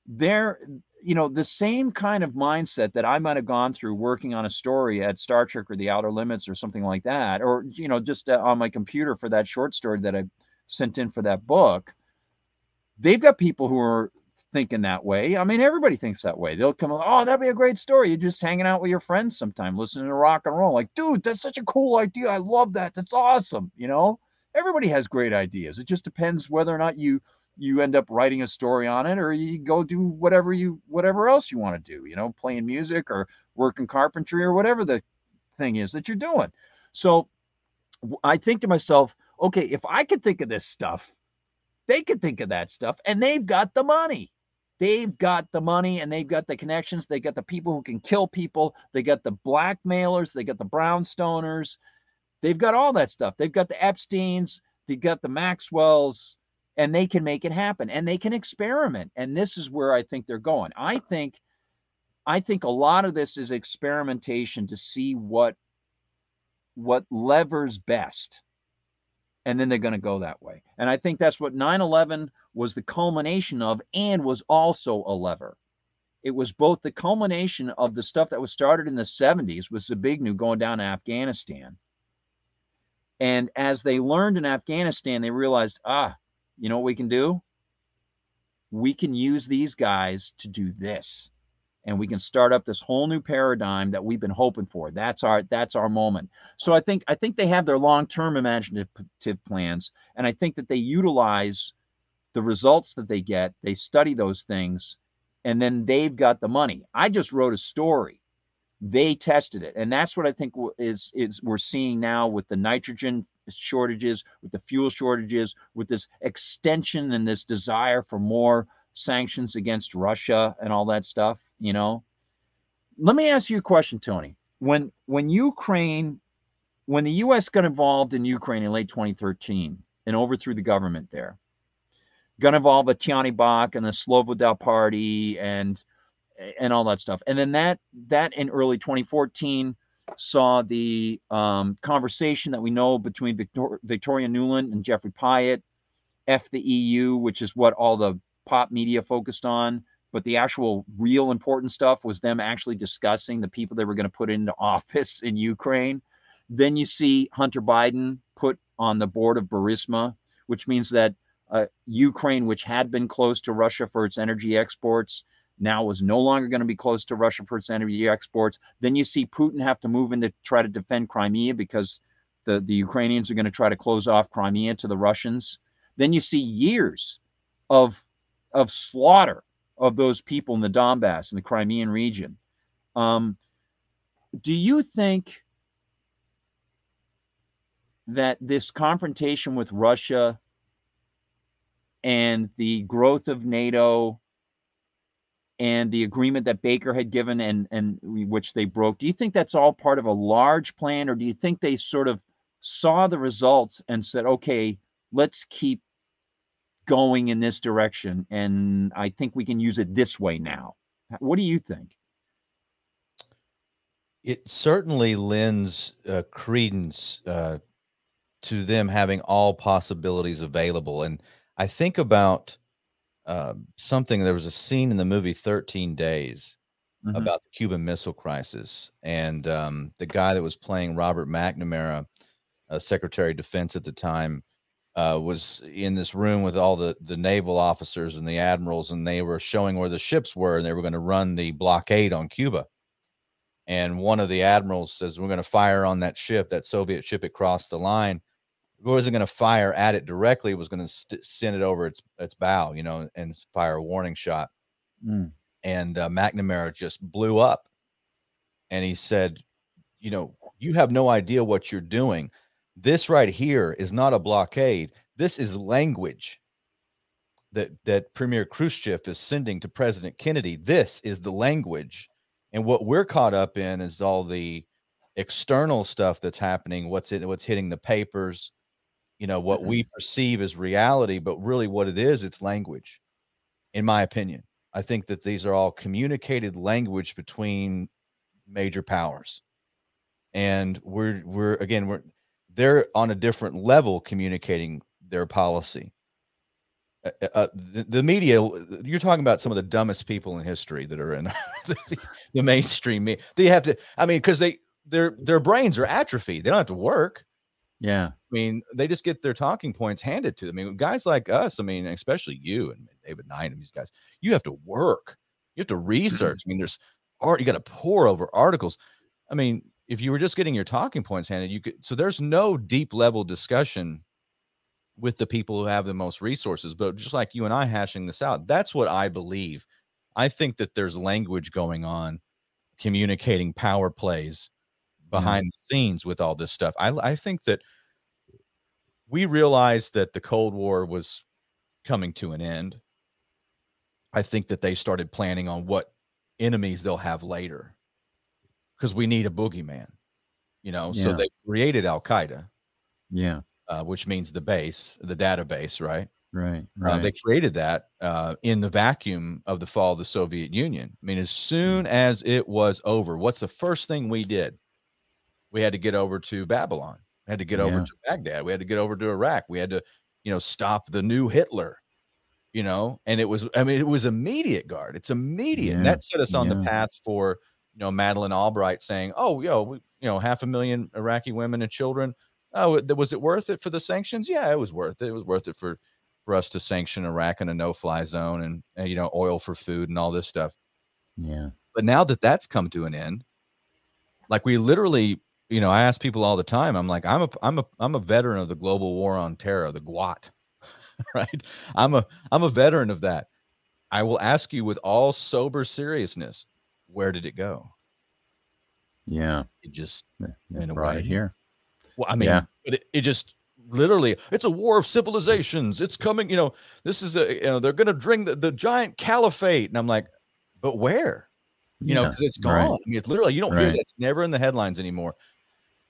They're, you know, the same kind of mindset that I might have gone through working on a story at Star Trek or The Outer Limits or something like that, or, you know, just uh, on my computer for that short story that I sent in for that book. They've got people who are thinking that way. I mean, everybody thinks that way. They'll come, oh, that'd be a great story. You're just hanging out with your friends sometime, listening to rock and roll. Like, dude, that's such a cool idea. I love that. That's awesome. You know, everybody has great ideas. It just depends whether or not you you end up writing a story on it or you go do whatever you whatever else you want to do, you know, playing music or working carpentry or whatever the thing is that you're doing. So I think to myself, okay, if I could think of this stuff, they could think of that stuff and they've got the money. They've got the money and they've got the connections. They got the people who can kill people. They got the blackmailers. They got the brownstoners. They've got all that stuff. They've got the Epsteins, they've got the Maxwells, and they can make it happen and they can experiment. And this is where I think they're going. I think I think a lot of this is experimentation to see what what levers best. And then they're going to go that way. And I think that's what 9/11 was the culmination of and was also a lever. It was both the culmination of the stuff that was started in the 70s with Zbigniew going down to Afghanistan and as they learned in Afghanistan, they realized, ah, you know what we can do? We can use these guys to do this. And we can start up this whole new paradigm that we've been hoping for. That's our that's our moment. So I think I think they have their long-term imaginative plans, and I think that they utilize the results that they get. They study those things, and then they've got the money. I just wrote a story they tested it and that's what i think is is we're seeing now with the nitrogen shortages with the fuel shortages with this extension and this desire for more sanctions against russia and all that stuff you know let me ask you a question tony when when ukraine when the us got involved in ukraine in late 2013 and overthrew the government there got involved with Tyahnybok and the Svoboda party and and all that stuff. And then that that in early 2014 saw the um, conversation that we know between Victor- Victoria Nuland and Geoffrey Pyatt, F the EU, which is what all the pop media focused on. But the actual real important stuff was them actually discussing the people they were going to put into office in Ukraine. Then you see Hunter Biden put on the board of Burisma, which means that uh, Ukraine, which had been close to Russia for its energy exports, now was no longer going to be close to Russia for its energy exports. Then you see Putin have to move in to try to defend Crimea because the, the Ukrainians are going to try to close off Crimea to the Russians. Then you see years of of slaughter of those people in the Donbass in the Crimean region. Um, do you think that this confrontation with Russia and the growth of NATO and the agreement that Baker had given and and which they broke. Do you think that's all part of a large plan, or do you think they sort of saw the results and said, "Okay, let's keep going in this direction, and I think we can use it this way now"? What do you think? It certainly lends uh, credence uh, to them having all possibilities available, and I think about uh, something. There was a scene in the movie Thirteen Days mm-hmm. about the Cuban Missile Crisis, and um, the guy that was playing Robert McNamara, uh, Secretary of Defense at the time, uh, was in this room with all the the naval officers and the admirals, and they were showing where the ships were, and they were going to run the blockade on Cuba. And one of the admirals says, "We're going to fire on that ship, that Soviet ship. It crossed the line. It wasn't going to fire at it directly. It was going to st- send it over its its bow, you know, and fire a warning shot." Mm. And uh, McNamara just blew up, and he said, "You know, you have no idea what you're doing." This right here is not a blockade. This is language that that Premier Khrushchev is sending to President Kennedy. This is the language, and what we're caught up in is all the external stuff that's happening. What's it? What's hitting the papers? You know what mm-hmm. we perceive as reality, but really what it is, it's language. In my opinion, I think that these are all communicated language between major powers, and we're we're again we're they're on a different level communicating their policy. Uh, uh, uh the, the, media, you're talking about some of the dumbest people in history that are in the, the mainstream media. They have to, I mean, because they their their brains are atrophied. They don't have to work. Yeah. I mean, they just get their talking points handed to them. I mean, guys like us, I mean, especially you and David Knight and these guys, you have to work. You have to research. I mean, there's art, you got to pour over articles. I mean, if you were just getting your talking points handed, you could. So there's no deep level discussion with the people who have the most resources. But just like you and I hashing this out, that's what I believe. I think that there's language going on, communicating power plays mm-hmm. behind yeah. the scenes with all this stuff. I, I think that we realized that the Cold War was coming to an end. I think that they started planning on what enemies they'll have later because we need a boogeyman, you know. Yeah. So they created Al Qaeda. Yeah. Uh, which means the base, the database, right? Right. Right. Uh, they created that uh, in the vacuum of the fall of the Soviet Union. I mean, as soon mm. as it was over, what's the first thing we did? We had to get over to Babylon. We had to get yeah. over to Baghdad. We had to get over to Iraq. We had to, you know, stop the new Hitler you know and it was i mean it was immediate Gard it's immediate yeah. and that set us on yeah. the path for you know Madeleine Albright saying, "Oh, yo, we, you know, half a million Iraqi women and children. Oh, was it worth it for the sanctions? Yeah, it was worth it. It was worth it for for us to sanction Iraq in a no-fly zone and, and you know oil for food and all this stuff. Yeah. But now that that's come to an end, like we literally, you know, I ask people all the time. I'm like, I'm a, I'm a, I'm a veteran of the global war on terror, the GWOT, right? I'm a, I'm a veteran of that. I will ask you with all sober seriousness where did it go? Yeah, it just in a right here. Well, I mean, yeah. but it, it just literally it's a war of civilizations it's coming you know this is a you know they're gonna bring the, the giant caliphate and i'm like but where you yeah, know it's gone right. i mean it's literally you don't right. hear that it's never in the headlines anymore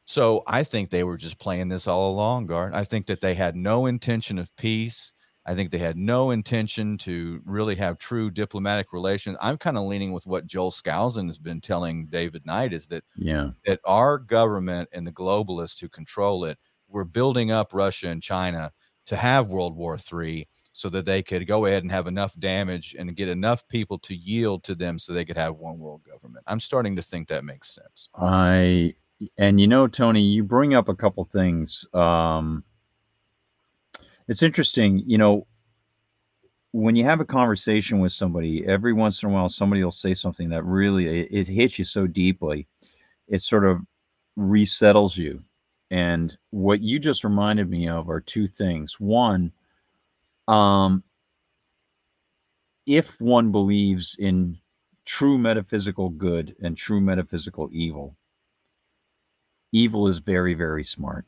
so i think they were just playing this all along Gard i think that they had no intention of peace I think they had no intention to really have true diplomatic relations. I'm kind of leaning with what Joel Skousen has been telling David Knight is that yeah that our government and the globalists who control it were building up Russia and China to have World War III so that they could go ahead and have enough damage and get enough people to yield to them so they could have one world government. I'm starting to think that makes sense. I and you know Tony, you bring up a couple things um it's interesting, you know, when you have a conversation with somebody, every once in a while somebody will say something that really it, it hits you so deeply, it sort of resettles you. And what you just reminded me of are two things. One, um, if one believes in true metaphysical good and true metaphysical evil, evil is very, very smart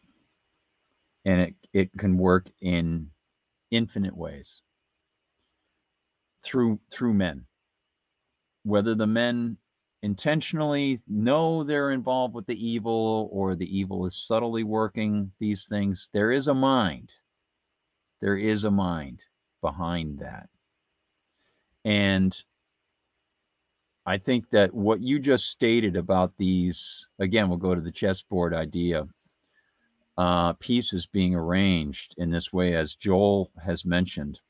and it, it can work in infinite ways. Through through men. Whether the men intentionally know they're involved with the evil or the evil is subtly working these things there is a mind. There is a mind behind that. And i think that what you just stated about these again we'll go to the chessboard idea uh, pieces being arranged in this way, as Joel has mentioned.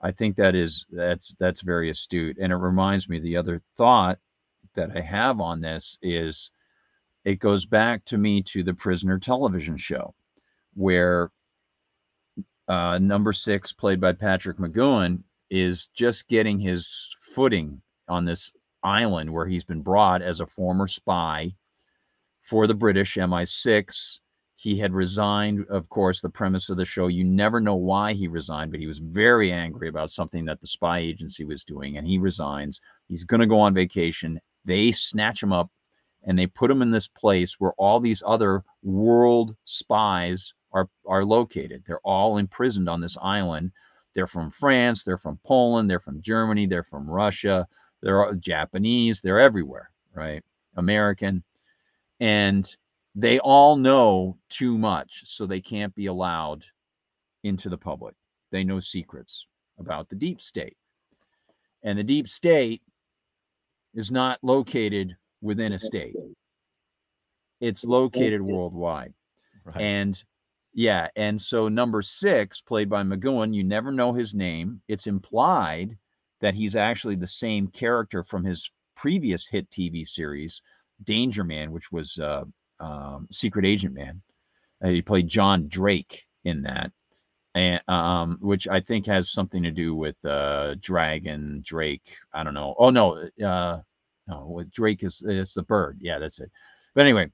I think that is that's that's very astute, and it reminds me the other thought that I have on this is it goes back to me to the prisoner television show, where uh, number six, played by Patrick McGoohan is just getting his footing on this island where he's been brought as a former spy for the British MI6. He had resigned, of course, the premise of the show. You never know why he resigned, but he was very angry about something that the spy agency was doing, and he resigns. He's going to go on vacation. They snatch him up and they put him in this place where all these other world spies are, are located. They're all imprisoned on this island. They're from France, they're from Poland, they're from Germany, they're from Russia, they're Japanese, they're everywhere, right? American. And they all know too much, so they can't be allowed into the public. They know secrets about the deep state. And the deep state is not located within a state, it's located worldwide. Right. And yeah, and so number six, played by McGoohan, you never know his name. It's implied that he's actually the same character from his previous hit TV series, Danger Man, which was uh, um, Secret Agent Man. Uh, he played John Drake in that, and um, which I think has something to do with uh, Dragon Drake. I don't know. Oh no, uh, no, Drake is it's the bird. Yeah, that's it. But anyway.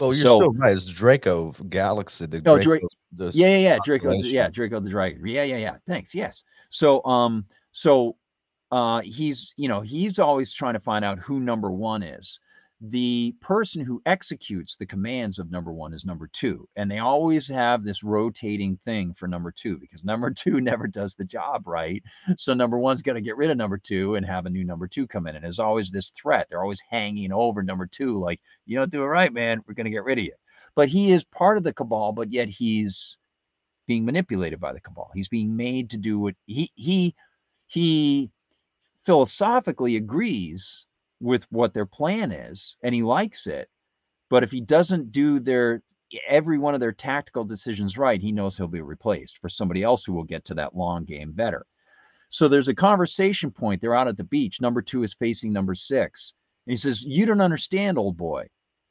Oh, you're so, still right. It's Draco Galaxy. The no, Draco, yeah, yeah, yeah, Draco, yeah, Draco the Dragon. Yeah, yeah, yeah. Thanks. Yes. So, um, so, uh, he's you know he's always trying to find out who number one is the person who executes the commands of number one is number two. And they always have this rotating thing for number two because number two never does the job right. So number one's got to get rid of number two and have a new number two come in. And there's always this threat. They're always hanging over number two, like, you don't do it right, man. We're going to get rid of you. But he is part of the cabal, but yet he's being manipulated by the cabal. He's being made to do what he, he, he philosophically agrees with what their plan is and he likes it. But if he doesn't do their every one of their tactical decisions right, he knows he'll be replaced for somebody else who will get to that long game better. So there's a conversation point. They're out at the beach. Number two is facing number six. And he says, You don't understand, old boy.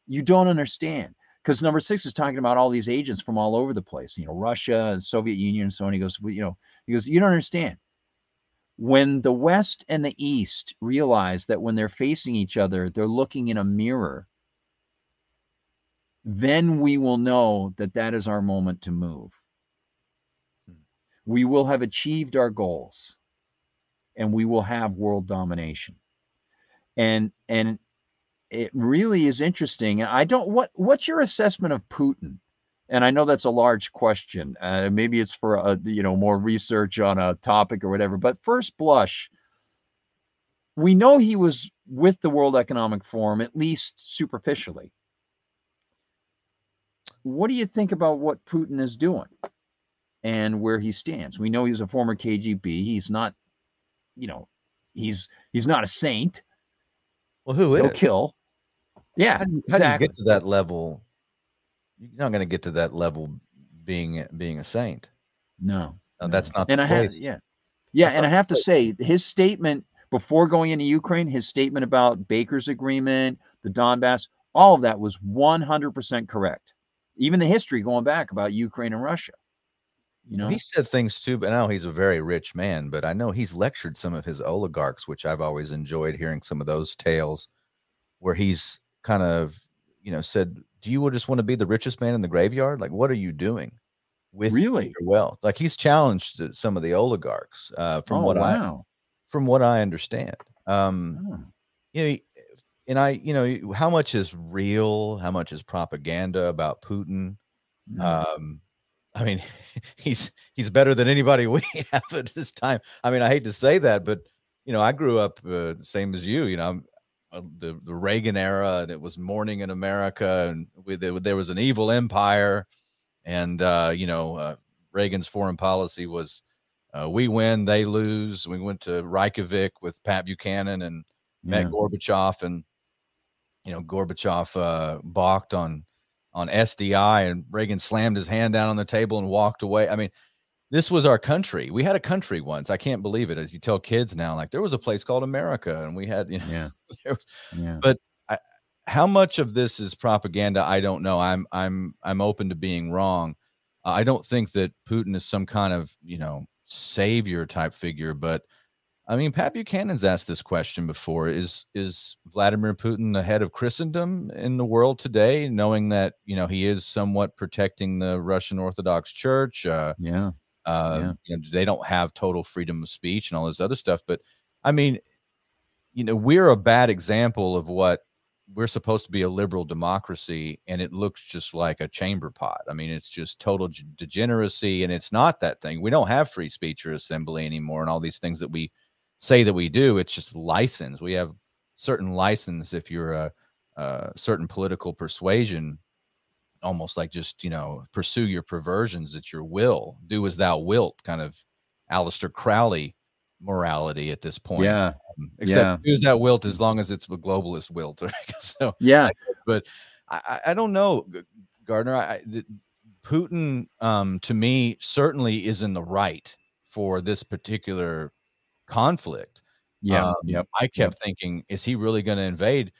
You don't understand. Because number six is talking about all these agents from all over the place, you know, Russia Soviet Union and so on. He goes, well, you know, he goes, You don't understand when the West and the East realize that when they're facing each other, they're looking in a mirror, then we will know that that is our moment to move. Hmm. We will have achieved our goals and we will have world domination. And, and, it really is interesting. And I don't what what's your assessment of Putin? And I know that's a large question. Uh, maybe it's for a you know more research on a topic or whatever. But first blush, we know he was with the World Economic Forum at least superficially. What do you think about what Putin is doing and where he stands? We know he's a former KGB. He's not, you know, he's he's not a saint. Well, who He'll is? kill. Yeah, how do, you, how exactly. do you get to that level you're not going to get to that level being being a saint. No, no that's not. And I have, yeah, yeah, that's and I have to say, his statement before going into Ukraine, his statement about Baker's agreement, the Donbass, all of that was 100% correct. Even the history going back about Ukraine and Russia. You know, he said things too, but now he's a very rich man. But I know he's lectured some of his oligarchs, which I've always enjoyed hearing some of those tales where he's kind of, you know, said do you just want to be the richest man in the graveyard? Like, what are you doing with really your wealth? Like, he's challenged some of the oligarchs uh, from oh, what wow. I from what I understand. Um, oh. You know, and I, you know, how much is real? How much is propaganda about Putin? Mm. Um, I mean, he's he's better than anybody we have at this time. I mean, I hate to say that, but you know, I grew up uh, same as you. You know, I'm the the Reagan era, and it was morning in America, and we, there, there was an evil empire, and uh, you know uh, Reagan's foreign policy was uh, we win, they lose. We went to Reykjavik with Pat Buchanan and yeah. met Gorbachev, and you know Gorbachev uh, balked on on SDI, and Reagan slammed his hand down on the table and walked away. I mean, this was our country. We had a country once. I can't believe it. As you tell kids now, like there was a place called America, and we had, you know, yeah, was, yeah. But I, how much of this is propaganda? I don't know. I'm I'm I'm open to being wrong. I don't think that Putin is some kind of you know savior type figure, but I mean, Pat Buchanan's asked this question before: Is is Vladimir Putin the head of Christendom in the world today? Knowing that you know he is somewhat protecting the Russian Orthodox Church. Uh, yeah. Uh, yeah. You know, they don't have total freedom of speech and all this other stuff. But I mean, you know, we're a bad example of what we're supposed to be a liberal democracy, and it looks just like a chamber pot. I mean, it's just total degeneracy, and it's not that thing. We don't have free speech or assembly anymore, and all these things that we say that we do. It's just license. We have certain license if you're a, a certain political persuasion, almost like just you know pursue your perversions at your will, do as thou wilt, kind of Aleister Crowley morality at this point. Yeah. Um, except yeah. do as thou wilt as long as it's a globalist wilt. so yeah, but I, I don't know, Gardner. I, the, Putin, um, to me, certainly is in the right for this particular conflict. Yeah. Um, yep. I kept yep. thinking, is he really going to invade?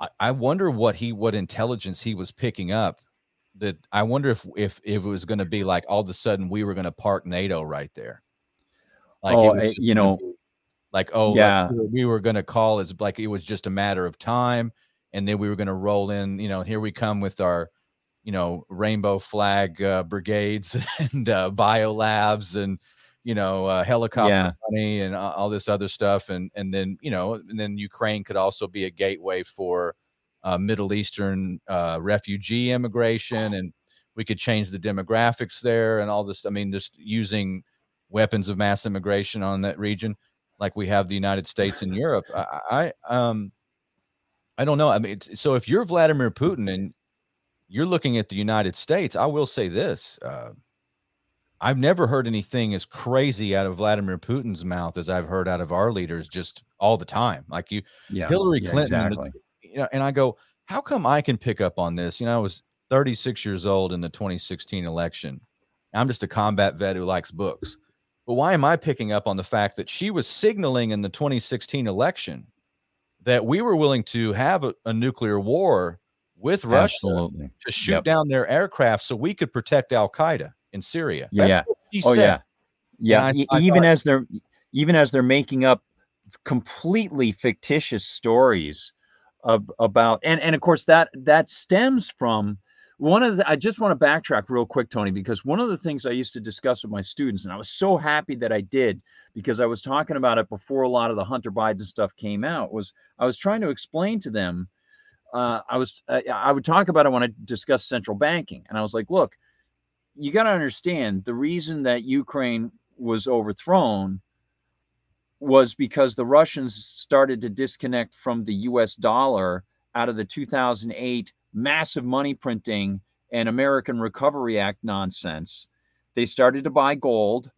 I, I wonder what he what intelligence he was picking up. That I wonder if if if it was going to be like all of a sudden we were going to park NATO right there. Like oh, eh, you know, like oh yeah, like we were going to call as like it was just a matter of time, and then we were going to roll in. You know, here we come with our you know rainbow flag uh, brigades and uh, bio labs and you know, uh, helicopter yeah. money and all this other stuff, and and then you know, and then Ukraine could also be a gateway for uh, Middle Eastern uh, refugee immigration, and we could change the demographics there and all this. I mean, just using weapons of mass immigration on that region, like we have the United States and Europe. I, I um, I don't know. I mean, so if you're Vladimir Putin and you're looking at the United States, I will say this. Uh, I've never heard anything as crazy out of Vladimir Putin's mouth as I've heard out of our leaders just all the time. Like you, yeah, Hillary yeah, Clinton, exactly. You know, and I go, how come I can pick up on this? You know, I was 36 years old in the 2016 election. I'm just a combat vet who likes books. But why am I picking up on the fact that she was signaling in the 2016 election that we were willing to have a, a nuclear war with Russia Absolutely. to shoot yep. down their aircraft so we could protect Al Qaeda? in Syria. Yeah. oh said. yeah. Yeah. I, I even thought, as they're even as they're making up completely fictitious stories of about and and of course that that stems from one of the I just want to backtrack real quick, Tony, because one of the things I used to discuss with my students, and I was so happy that I did because I was talking about it before a lot of the Hunter Biden stuff came out, was I was trying to explain to them. Uh, I was I would talk about it when I discuss central banking, and I was like, look, you got to understand the reason that Ukraine was overthrown was because the Russians started to disconnect from the US dollar out of the 2008 massive money printing and American Recovery Act nonsense. They started to buy gold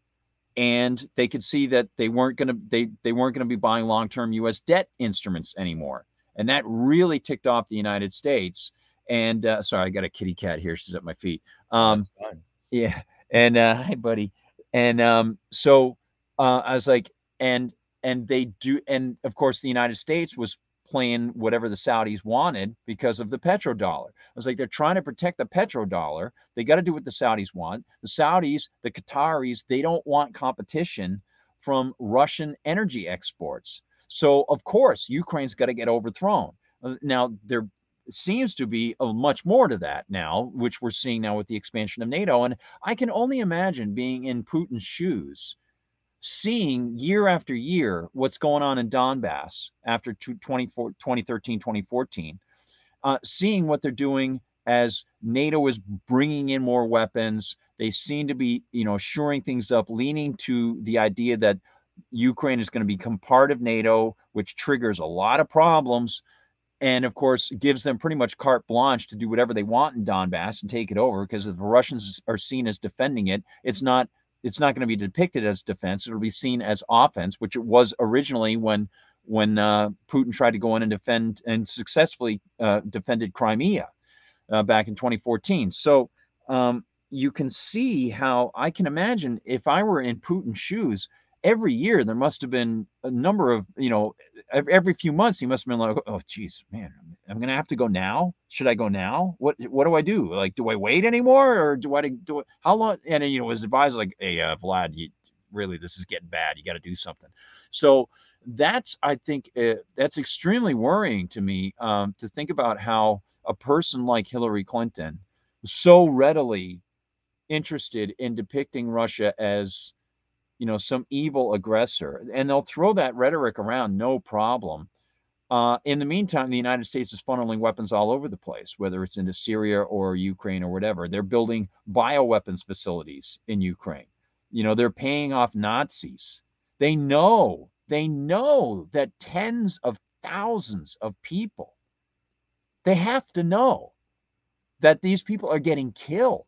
and they could see that they weren't going to they they weren't going to be buying long-term US debt instruments anymore. And that really ticked off the United States. And uh, sorry, I got a kitty cat here. She's at my feet. Um, yeah. And uh, hi, buddy. And um, so uh, I was like, and and they do, and of course, the United States was playing whatever the Saudis wanted because of the petrodollar. I was like, they're trying to protect the petrodollar. They got to do what the Saudis want. The Saudis, the Qataris, they don't want competition from Russian energy exports. So of course, Ukraine's got to get overthrown. Uh, now they're seems to be a much more to that now, which we're seeing now with the expansion of NATO. And I can only imagine being in Putin's shoes, seeing year after year what's going on in Donbass after 2013, 2014, uh, seeing what they're doing as NATO is bringing in more weapons. They seem to be, you know, shoring things up, leaning to the idea that Ukraine is going to become part of NATO, which triggers a lot of problems and of course gives them pretty much carte blanche to do whatever they want in Donbass and take it over because if the Russians are seen as defending it, it's not it's not going to be depicted as defense. It'll be seen as offense, which it was originally when when uh, Putin tried to go in and defend and successfully uh, defended Crimea uh, back in 2014. So um, you can see how I can imagine if I were in Putin's shoes every year there must have been a number of you know every few months he must have been like oh geez man i'm gonna have to go now? Should i go now? What what do i do? Like do i wait anymore or do i do it how long? And you know his advisor like hey uh, vlad you, really this is getting bad. You got to do something. So that's i think uh, that's extremely worrying to me um, to think about how a person like hillary clinton so readily interested in depicting russia as you know, some evil aggressor, and they'll throw that rhetoric around no problem. Uh, in the meantime, the United States is funneling weapons all over the place, whether it's into Syria or Ukraine or whatever. They're building bioweapons facilities in Ukraine. You know, they're paying off Nazis. They know, they know that tens of thousands of people, they have to know that these people are getting killed.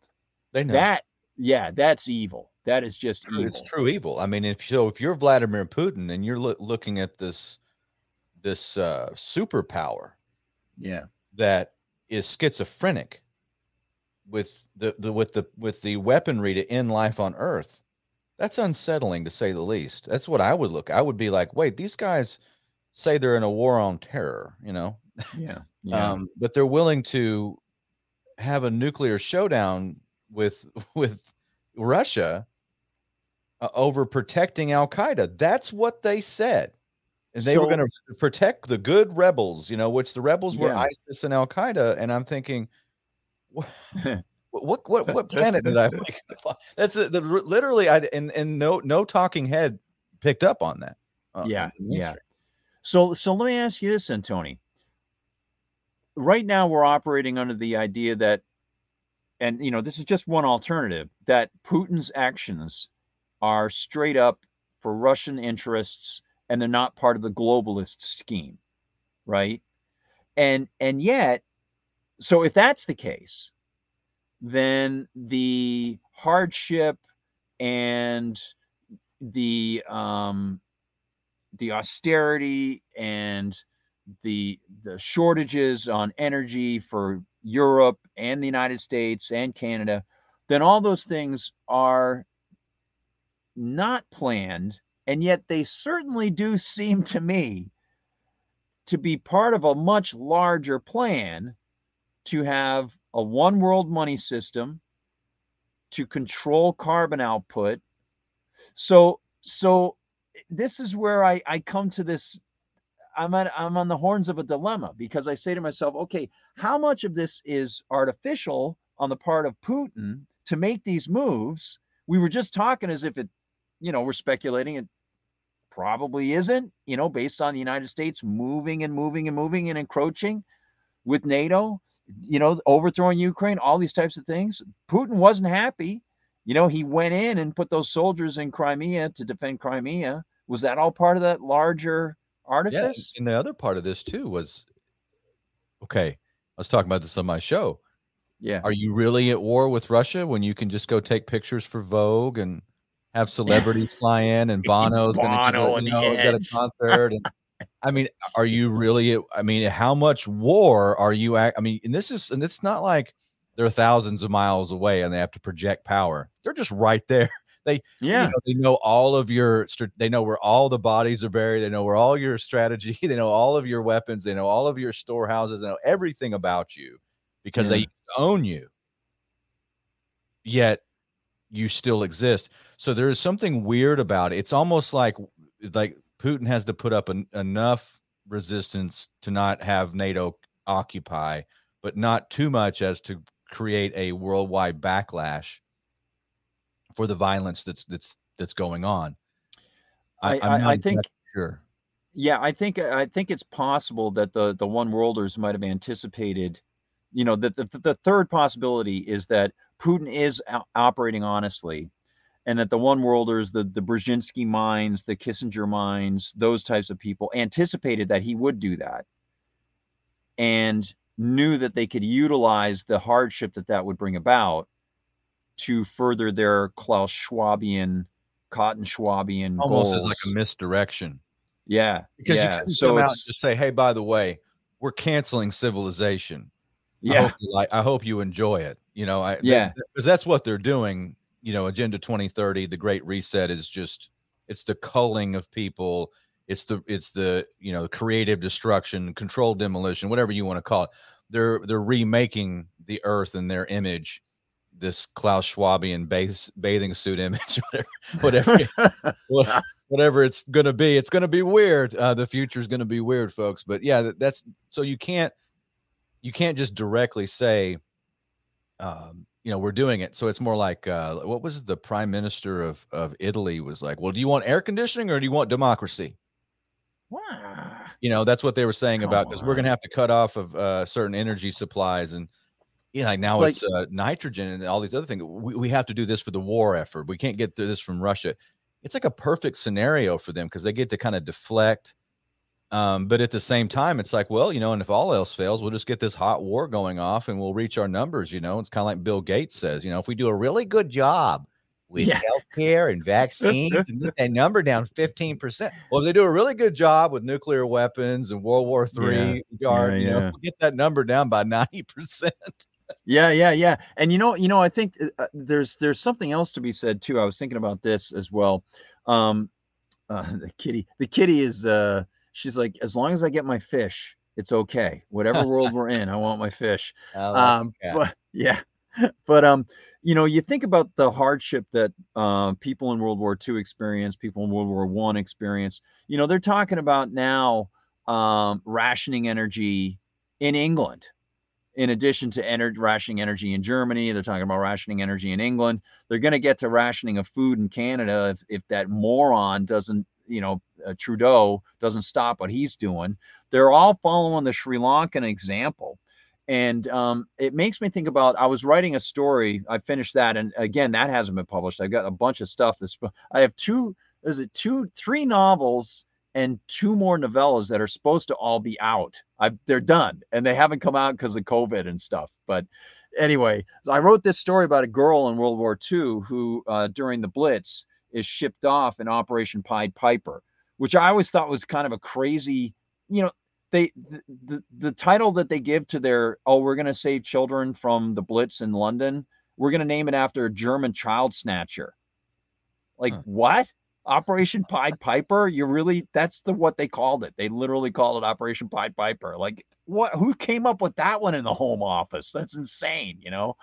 They know. That, yeah, that's evil. That is just it's true, evil. It's true evil. I mean, if so, if you're Vladimir Putin and you're lo- looking at this this uh, superpower, yeah, that is schizophrenic with the, the with the with the weaponry to end life on Earth, that's unsettling to say the least. That's what I would look. I would be like, wait, these guys say they're in a war on terror, you know? Yeah. yeah. um, but they're willing to have a nuclear showdown with with Russia uh, over protecting Al Qaeda. That's what they said. And they so, were going to protect the good rebels, you know, which the rebels were yeah. ISIS and Al Qaeda. And I'm thinking, what, what, what, what planet did I wake up That's a, the, literally, I, and, and no, no talking head picked up on that. Uh, yeah. Yeah. So, so let me ask you this, Tony. Right now, we're operating under the idea that, and you know, this is just one alternative that Putin's actions are straight up for Russian interests and they're not part of the globalist scheme, right? And and yet, so if that's the case, then the hardship and the um, the austerity and the the shortages on energy for Europe and the United States and Canada, then all those things are not planned, and yet they certainly do seem to me to be part of a much larger plan to have a one world money system to control carbon output. So, so this is where I, I come to this. I'm at, I'm on the horns of a dilemma because I say to myself, okay, how much of this is artificial on the part of Putin to make these moves? We were just talking as if it you know, we're speculating it probably isn't, you know, based on the United States moving and moving and moving and encroaching with NATO, you know, overthrowing Ukraine, all these types of things. Putin wasn't happy. You know, he went in and put those soldiers in Crimea to defend Crimea. Was that all part of that larger artifice? Yeah, and the other part of this too was okay. I was talking about this on my show. Yeah. Are you really at war with Russia when you can just go take pictures for Vogue and have celebrities fly in and Bono's Bono to you know, get a concert. And I mean, are you really? I mean, how much war are you? I mean, and this is, and it's not like they're thousands of miles away and they have to project power. They're just right there. They, yeah, you know, they know all of your, they know where all the bodies are buried. They know where all your strategy, they know all of your weapons, they know all of your storehouses, they know everything about you because yeah. they own you. Yet you still exist. So there is something weird about it. It's almost like like Putin has to put up an, enough resistance to not have NATO occupy, but not too much as to create a worldwide backlash for the violence that's that's that's going on. I, I, I think sure. Yeah, I think I think it's possible that the the one worlders might have anticipated you know, the, the, the third possibility is that Putin is operating honestly and that the one worlders, the, the Brzezinski minds, the Kissinger minds, those types of people anticipated that he would do that and knew that they could utilize the hardship that that would bring about to further their Klaus Schwabian, Cotton Schwabian almost goals. as like a misdirection. Yeah, because yeah. you can so come out and just say, "Hey, by the way, we're canceling civilization." Yeah. I hope you, like, I hope you enjoy it. You know, I yeah, because that's what they're doing. You know, Agenda 2030, the Great Reset is just it's the culling of people it's the it's the you know creative destruction controlled demolition whatever you want to call it they're they're remaking the earth in their image this klaus schwabian base, bathing suit image whatever whatever, whatever it's going to be it's going to be weird uh, the future is going to be weird folks but yeah that, that's so you can't you can't just directly say um, you know we're doing it. So it's more like uh, what was the prime minister of of italy was like well do you want air conditioning or do you want democracy? Wow. you know that's what they were saying Come about because we're gonna have to cut off of uh, certain energy supplies and yeah like now it's, it's like, uh, nitrogen and all these other things. We, we have to do this for the war effort. We can't get this from russia. It's like a perfect scenario for them because they get to kind of deflect um, but at the same time, it's like, well, you know, and if all else fails, we'll just get this hot war going off and we'll reach our numbers. You know, it's kind of like Bill Gates says, you know, if we do a really good job with yeah. healthcare and vaccines and get that number down 15%. Well, if they do a really good job with nuclear weapons and World War Three yeah. yeah, you know, we'll get that number down by 90%. yeah, yeah, yeah. And you know, you know, I think uh, uh, there's there's something else to be said too. I was thinking about this as well. Um uh, the kitty, the kitty is uh she's like, as long as I get my fish, it's okay. Whatever world we're in, I want my fish. Um, but yeah, but um, you know, you think about the hardship that uh, people in World War II experienced, people in World War One experienced. You know, they're talking about now um, rationing energy in England. In addition to ener- rationing energy in Germany, they're talking about rationing energy in England. They're going to get to rationing of food in Canada if, if that moron doesn't you know uh, Trudeau doesn't stop what he's doing. They're all following the Sri Lankan example. And um, it makes me think about. I was writing a story. I finished that, and again, that hasn't been published. I've got a bunch of stuff. That's I have two. Is it two, three novels and two more novellas that are supposed to all be out. I, they're done, and they haven't come out because of COVID and stuff. But anyway, I wrote this story about a girl in World War II who, uh, during the Blitz, is shipped off in Operation Pied Piper, which I always thought was kind of a crazy, you know, they the, the, the title that they give to their oh we're going to save children from the Blitz in London, we're going to name it after a German child snatcher. Like huh. what? Operation Pied Piper? You really that's the what they called it. They literally called it Operation Pied Piper. Like what who came up with that one in the home office? That's insane, you know.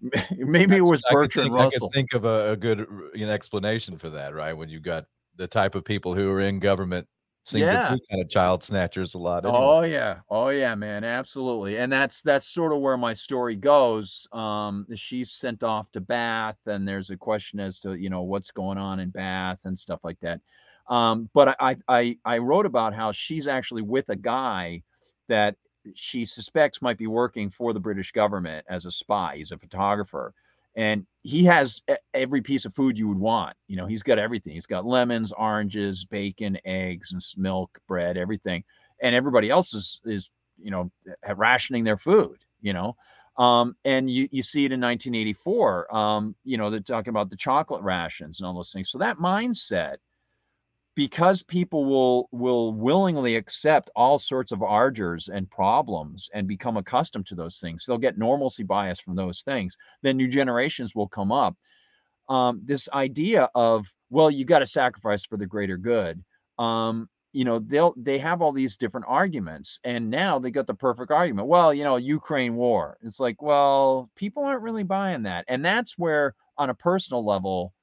Maybe it was Bertrand think, Russell. I could think of a, a good you know, explanation for that, right? When you got the type of people who are in government seem yeah. to be kind of child snatchers a lot. Anyway. Oh yeah, oh yeah, man, absolutely. And that's that's sort of where my story goes. Um, she's sent off to Bath, and there's a question as to you know what's going on in Bath and stuff like that. Um, but I I I wrote about how she's actually with a guy that she suspects might be working for the British government as a spy. He's a photographer. And he has every piece of food you would want. You know, he's got everything. He's got lemons, oranges, bacon, eggs, and milk, bread, everything. And everybody else is, is you know, rationing their food, you know. Um, and you, you see it in 1984. Um, you know, they're talking about the chocolate rations and all those things. So that mindset because people will will willingly accept all sorts of argers and problems and become accustomed to those things they'll get normalcy bias from those things then new generations will come up. Um, this idea of well you got to sacrifice for the greater good um, you know they'll they have all these different arguments and now they got the perfect argument. Well you know ukraine war. It's like well people aren't really buying that. And that's where on a personal level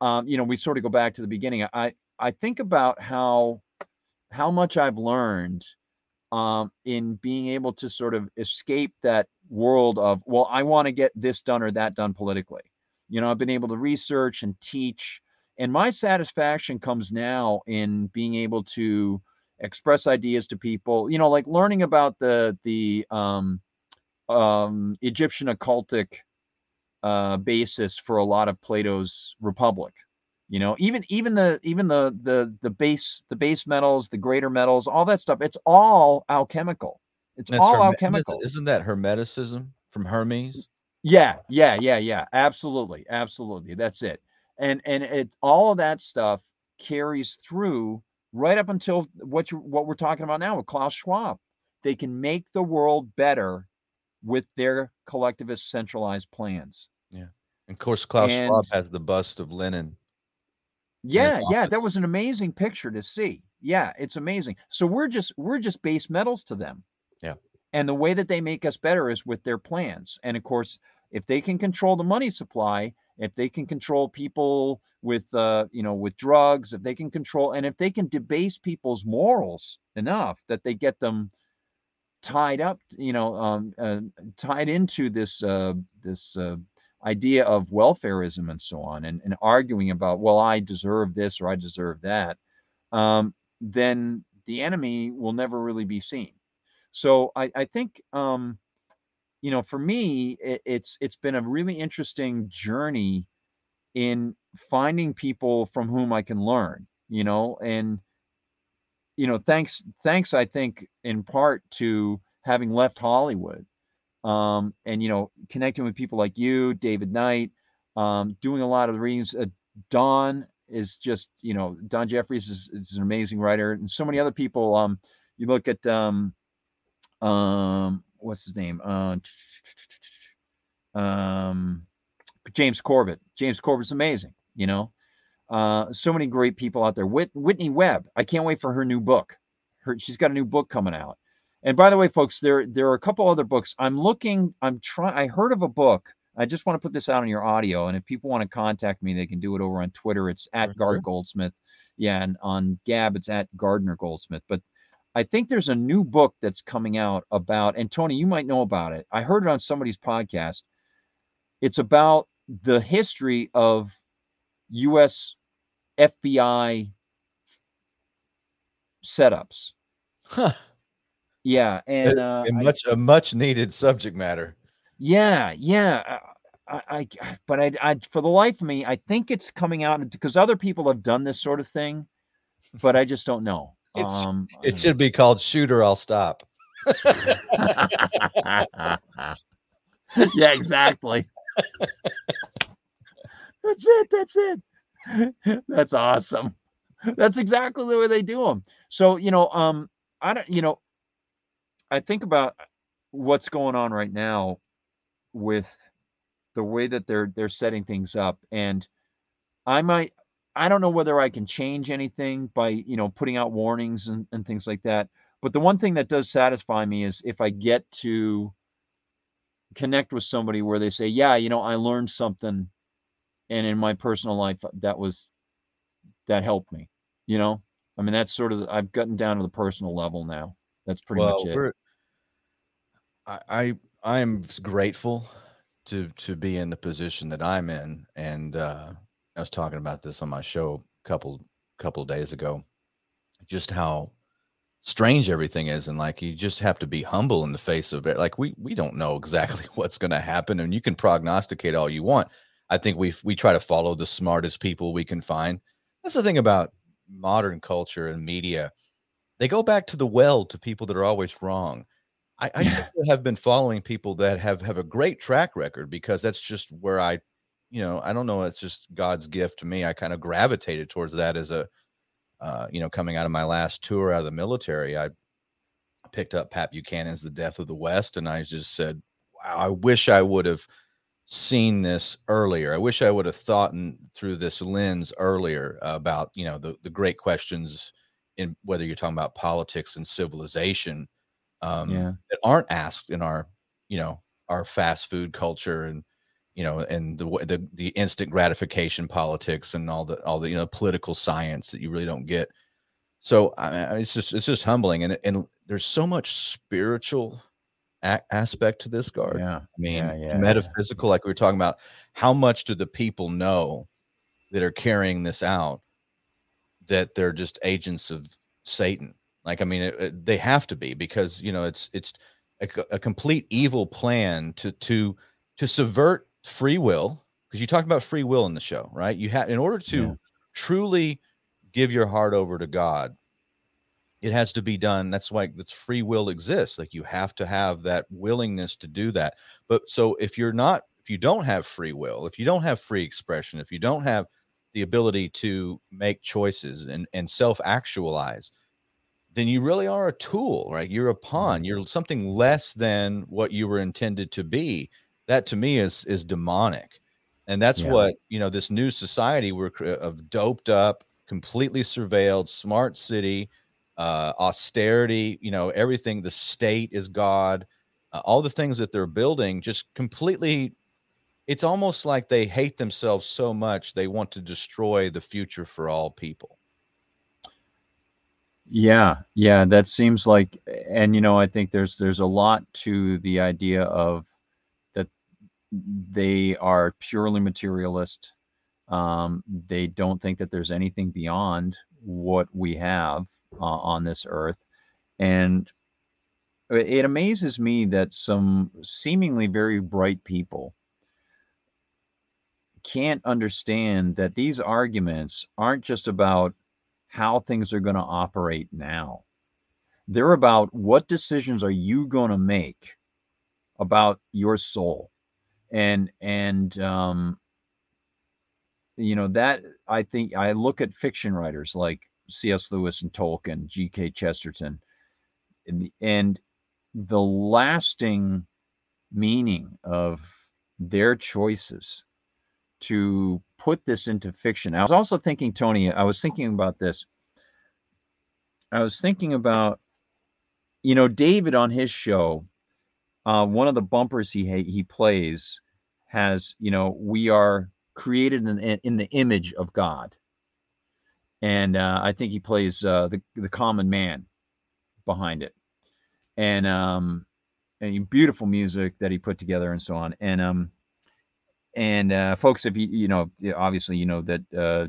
um, you know we sort of go back to the beginning. I I think about how how much I've learned um, in being able to sort of escape that world of well, I want to get this done or that done politically. You know, I've been able to research and teach, and my satisfaction comes now in being able to express ideas to people. You know, like learning about the the um, um, Egyptian occultic uh, basis for a lot of Plato's Republic you know even even the even the the the base the base metals the greater metals all that stuff it's all alchemical. It's That's all alchemical. isn't that hermeticism from hermes? Yeah yeah yeah yeah absolutely absolutely that's it. And and it all of that stuff carries through right up until what you what we're talking about now with klaus schwab. They can make the world better with their collectivist centralized plans. Yeah and of course klaus and, schwab has the bust of lenin Yeah, yeah, that was an amazing picture to see. Yeah, it's amazing. So we're just we're just base metals to them. Yeah. And the way that they make us better is with their plans. And of course, if they can control the money supply, if they can control people with uh, you know, with drugs, if they can control and if they can debase people's morals enough that they get them tied up, you know, um, uh, tied into this uh, this uh, idea of welfareism and so on, and, and arguing about, well, I deserve this or I deserve that, um, then the enemy will never really be seen. So I, I think, um, you know, for me, it, it's it's been a really interesting journey in finding people from whom I can learn, you know, and you know, thanks, thanks, I think, in part to having left Hollywood, um, and you know, connecting with people like you, David Knight, um, doing a lot of readings. Uh, Don is just, you know, Don Jeffries is, is, an amazing writer, and so many other people. Um, you look at um, um, what's his name? Uh, um, James Corbett. James Corbett's amazing. You know, uh, so many great people out there. Whit- Whitney Webb. I can't wait for her new book. Her, she's got a new book coming out. And by the way, folks, there there are a couple other books. I'm looking. I'm trying. I heard of a book. I just want to put this out on your audio. And if people want to contact me, they can do it over on Twitter. It's at yes, Gard Goldsmith. Yeah, and on Gab, it's at Gardner Goldsmith. But I think there's a new book that's coming out about, and Tony, you might know about it. I heard it on somebody's podcast. It's about the history of U.S. FBI setups. Huh. Yeah, and uh, a much I, a much needed subject matter. Yeah, yeah. I, I, but I, I, for the life of me, I think it's coming out because other people have done this sort of thing, but I just don't know. Um, it should be called "Shooter, I'll Stop." yeah, exactly. That's it. That's it. That's awesome. That's exactly the way they do them. So, you know, um, I don't, you know, I think about what's going on right now with the way that they're they're setting things up and I might I don't know whether I can change anything by, you know, putting out warnings and, and things like that. But the one thing that does satisfy me is if I get to connect with somebody where they say, Yeah, you know, I learned something and in my personal life that was that helped me you know i mean that's sort of i've gotten down to the personal level now that's pretty well, much it i i am grateful to to be in the position that i'm in and uh i was talking about this on my show a couple couple days ago just how strange everything is and like you just have to be humble in the face of it like we we don't know exactly what's going to happen and you can prognosticate all you want I think we we try to follow the smartest people we can find. That's the thing about modern culture and media. They go back to the well to people that are always wrong. I, I yeah. have been following people that have have a great track record because that's just where I, you know, I don't know. It's just God's gift to me. I kind of gravitated towards that as a, uh, you know, coming out of my last tour out of the military. I picked up Pat Buchanan's The Death of the West, and I just said, "Wow, I wish I would have." seen this earlier. I wish I would have thought in, through this lens earlier about you know the the great questions in whether you're talking about politics and civilization um, yeah. that aren't asked in our you know our fast food culture and you know and the the the instant gratification politics and all the all the you know political science that you really don't get. So I, it's just it's just humbling and and there's so much spiritual a- aspect to this Gard. Yeah. I mean, yeah, yeah, metaphysical, like we were talking about, how much do the people know that are carrying this out that they're just agents of Satan? Like, I mean, it, it, they have to be because you know it's it's a, a complete evil plan to to to subvert free will because you talked about free will in the show, right? You have in order to yeah. truly give your heart over to God, it has to be done that's why that's free will exists like you have to have that willingness to do that but so if you're not if you don't have free will if you don't have free expression if you don't have the ability to make choices and and self actualize then you really are a tool right you're a pawn mm-hmm. you're something less than what you were intended to be that to me is is demonic and that's yeah. what you know this new society we're of doped up completely surveilled smart city uh austerity you know everything the state is god uh, all the things that they're building just completely it's almost like they hate themselves so much they want to destroy the future for all people yeah yeah that seems like and you know i think there's there's a lot to the idea of that they are purely materialist. Um, they don't think that there's anything beyond what we have uh, on this earth. And it amazes me that some seemingly very bright people can't understand that these arguments aren't just about how things are going to operate now. They're about what decisions are you going to make about your soul and and um, you know that I think I look at fiction writers like C.S. Lewis and Tolkien, G.K. Chesterton, and, and the lasting meaning of their choices to put this into fiction. I was also thinking, Tony, I was thinking about this. I was thinking about, you know, David on his show uh, one of the bumpers he he plays has you know we are created in, in the image of God, and uh, I think he plays uh, the the common man behind it, and um, and beautiful music that he put together and so on, and um, and uh, folks, if you you know, obviously you know that uh,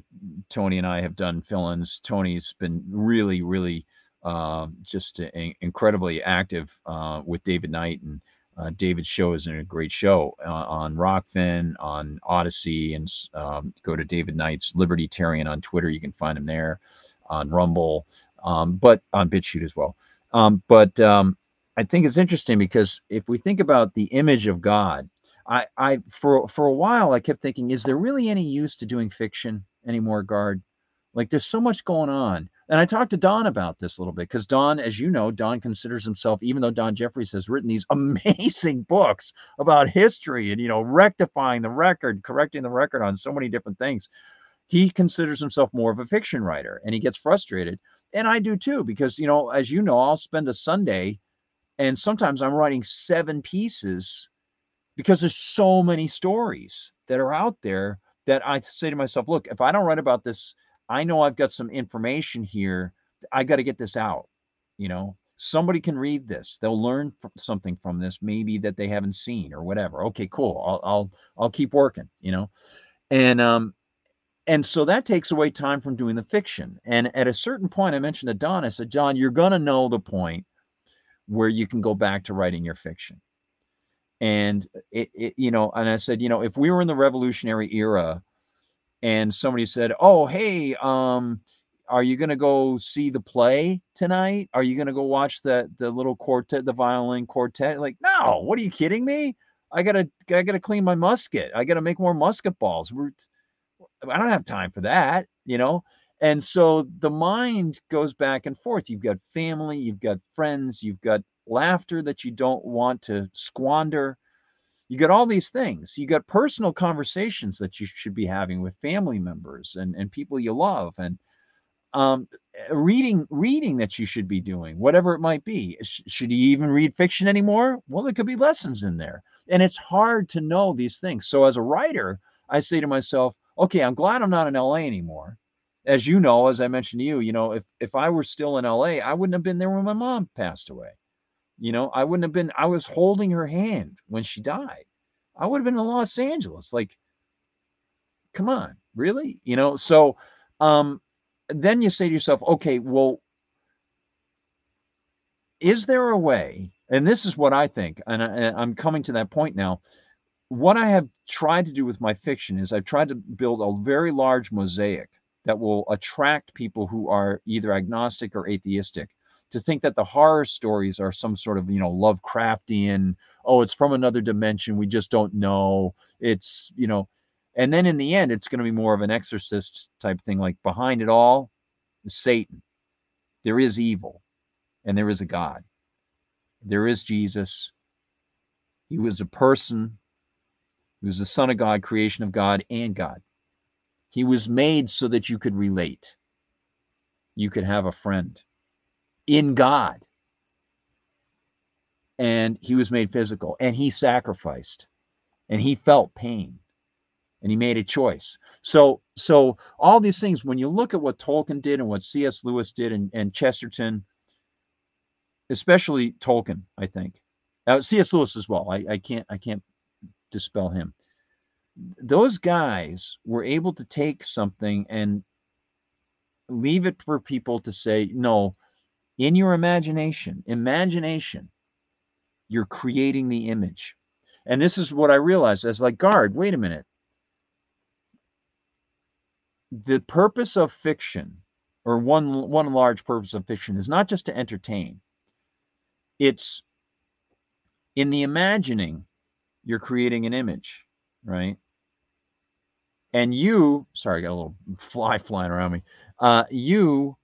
Tony and I have done fill-ins. Tony's been really, really uh, just incredibly active uh, with David Knight and uh, David's show is a great show uh, on Rokfin, on Odysee, and um, go to David Knight's Libertarian on Twitter. You can find him there on Rumble, um, but on BitChute as well. Um, but um, I think it's interesting because if we think about the image of God, I, I for for a while I kept thinking, is there really any use to doing fiction anymore, Gard? Like there's so much going on. And I talked to Don about this a little bit because Don, as you know, Don considers himself, even though Don Jeffries has written these amazing books about history and, you know, rectifying the record, correcting the record on so many different things, he considers himself more of a fiction writer and he gets frustrated. And I do too, because, you know, as you know, I'll spend a Sunday and sometimes I'm writing seven pieces because there's so many stories that are out there that I say to myself, look, if I don't write about this I know I've got some information here. I got to get this out. You know, somebody can read this. They'll learn something from this, maybe that they haven't seen or whatever. Okay, cool. I'll I'll I'll keep working. You know, and um, and so that takes away time from doing the fiction. And at a certain point, I mentioned to Don. I said, John, you're gonna know the point where you can go back to writing your fiction. And it, it you know, and I said, you know, if we were in the revolutionary era and somebody said, "Oh, hey, um, are you going to go see the play tonight? Are you going to go watch the the little quartet, the violin quartet?" Like, no, what are you kidding me? I gotta I gotta clean my musket. I gotta make more musket balls. We're, I don't have time for that, you know. And so the mind goes back and forth. You've got family, you've got friends, you've got laughter that you don't want to squander. You got all these things. You got personal conversations that you should be having with family members and, and people you love and um, reading reading that you should be doing whatever it might be. Should you even read fiction anymore? Well there could be lessons in there. And it's hard to know these things. So as a writer i say to myself okay i'm glad i'm not in la anymore. As you know as i mentioned to you you know if if i were still in la i wouldn't have been there when my mom passed away you know, I wouldn't have been, I was holding her hand when she died. I would have been in Los Angeles. Like, come on, really? You know, so um, then you say to yourself, okay, well, is there a way? And this is what I think, and, I, and I'm coming to that point now. What I have tried to do with my fiction is I've tried to build a very large mosaic that will attract people who are either agnostic or atheistic to think that the horror stories are some sort of you know lovecraftian oh it's from another dimension we just don't know. It's you know and then in the end it's going to be more of an exorcist type thing like behind it all is satan. There is evil and there is a god. There is jesus. He was a person. He was the Son of God, creation of God, and God. He was made so that you could relate. You could have a friend in God. And he was made physical and he sacrificed and he felt pain and he made a choice. So, so all these things, when you look at what Tolkien did and what C.S. Lewis did and, and Chesterton, especially Tolkien, I think, uh, C.S. Lewis as well. I, I can't, I can't dispel him. Those guys were able to take something and leave it for people to say, no, in your imagination, imagination, you're creating the image. And this is what I realized as like, Gard, wait a minute. The purpose of fiction, or one one large purpose of fiction, is not just to entertain. It's in the imagining, you're creating an image, right? And you, sorry, I got a little fly flying around me. Uh, you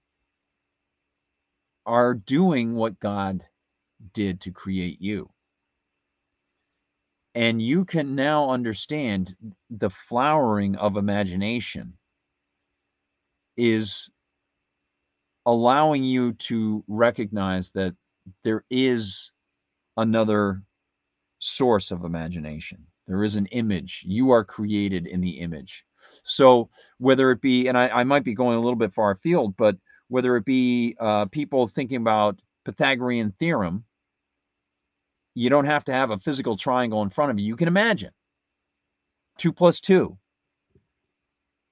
are doing what God did to create you. And you can now understand the flowering of imagination is allowing you to recognize that there is another source of imagination. There is an image. You are created in the image. So whether it be, and I, I might be going a little bit far afield, but whether it be uh, people thinking about Pythagorean theorem, you don't have to have a physical triangle in front of you. You can imagine two plus two.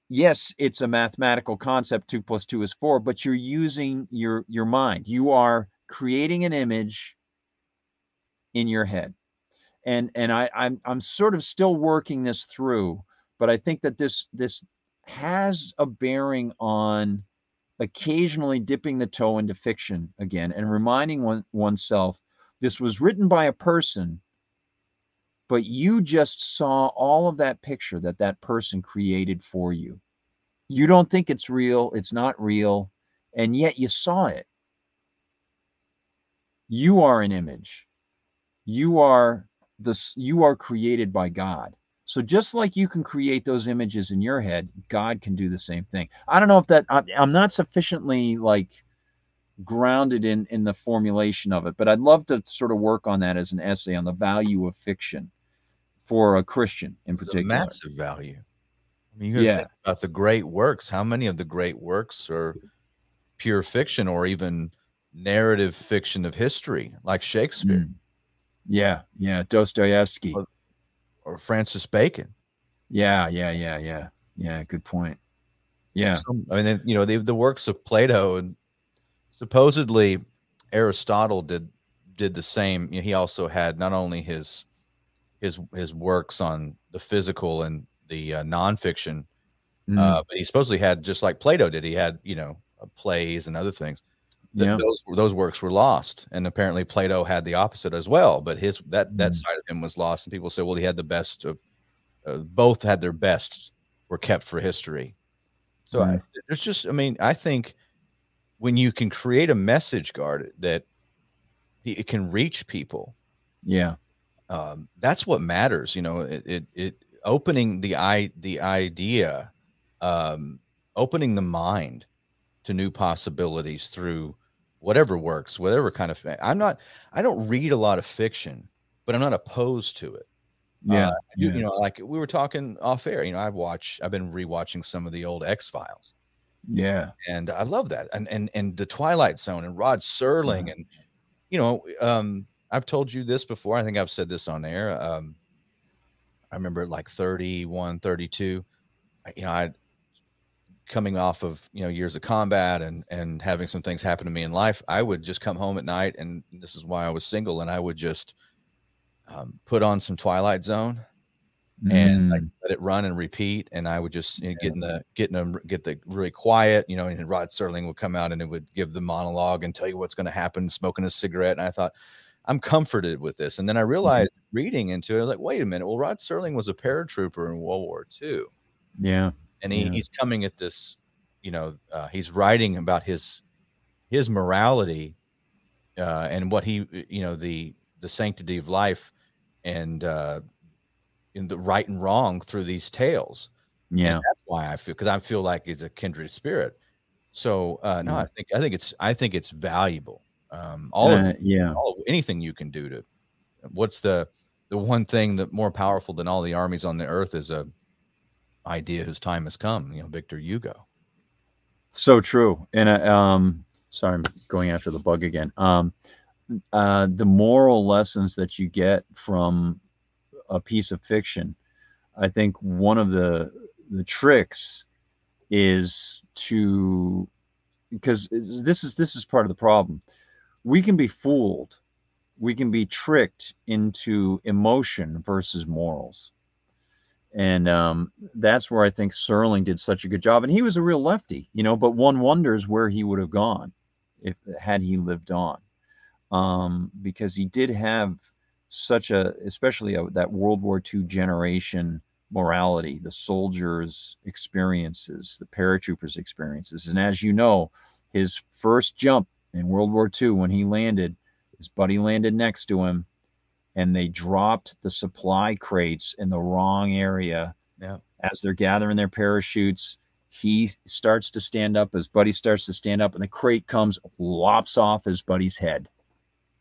Yes, it's a mathematical concept. Two plus two is four, but you're using your your mind. You are creating an image in your head, and and I I'm I'm sort of still working this through, but I think that this this has a bearing on occasionally dipping the toe into fiction again and reminding one, oneself this was written by a person but you just saw all of that picture that that person created for you. You don't think it's real it's not real and yet you saw it. You are an image. You are this you are created by god so just like you can create those images in your head, God can do the same thing. I don't know if that I'm not sufficiently like grounded in in the formulation of it, but I'd love to sort of work on that as an essay on the value of fiction for a Christian in it's particular. massive value. I mean, you yeah. think about the great works. How many of the great works are pure fiction or even narrative fiction of history, like Shakespeare? Mm. Yeah, yeah, Dostoevsky or Francis Bacon. Yeah, yeah, yeah, yeah, yeah. Good point. Yeah, Some, I mean, you know, the the works of Plato and supposedly Aristotle did did the same. You know, he also had not only his his his works on the physical and the uh, nonfiction, mm. uh, but he supposedly had just like Plato did. He had you know uh, plays and other things yeah. those those works were lost and apparently plato had the opposite as well but his that that mm. side of him was lost and people say well he had the best of uh, both had their best were kept for history so. I, there's just i mean i think when you can create a message Gard that it can reach people yeah um, that's what matters you know it, it, it opening the i the idea um, opening the mind to new possibilities through whatever works, whatever kind of. I'm not. I don't read a lot of fiction, but I'm not opposed to it. Yeah, uh, you, yeah. you know, like we were talking off air. You know, I've watched. I've been rewatching some of the old X Files. Yeah, and I love that. And and and the Twilight Zone and Rod Serling yeah. and you know, um, I've told you this before. I think I've said this on air. Um, I remember like 31, 32. You know, I coming off of you know years of combat and and having some things happen to me in life i would just come home at night and this is why i was single and i would just um, put on some twilight zone mm. and like, let it run and repeat and i would just you know, get in the get in them get the really quiet you know and rod serling would come out and it would give the monologue and tell you what's going to happen smoking a cigarette and i thought i'm comforted with this and then i mm-hmm. realized mm. reading into it I was like wait a minute well rod serling was a paratrooper in world war ii yeah and he, yeah. he's coming at this you know uh, he's writing about his his morality uh, and what he you know the the sanctity of life and uh, in the right and wrong through these tales. Yeah, and that's why I feel because I feel like it's a kindred spirit. So uh, no, I think I think it's I think it's valuable. Um, all uh, of, yeah, all of, anything you can do to. What's the the one thing that more powerful than all the armies on the earth is a idea whose time has come. You know, Victor Hugo. So true. And uh, um, sorry, I'm going after the bug again. Um, uh, the moral lessons that you get from a piece of fiction, I think one of the the tricks is to because this is this is part of the problem. We can be fooled, we can be tricked into emotion versus morals and um, that's where I think Serling did such a good job. And he was a real lefty, you know. But one wonders where he would have gone if had he lived on, um, because he did have such a, especially a, that World War II generation morality, the soldiers' experiences, the paratroopers' experiences, and as you know, his first jump in World War II when he landed, his buddy landed next to him and they dropped the supply crates in the wrong area. Yeah. As they're gathering their parachutes, he starts to stand up. His buddy starts to stand up, and the crate comes, lops off his buddy's head,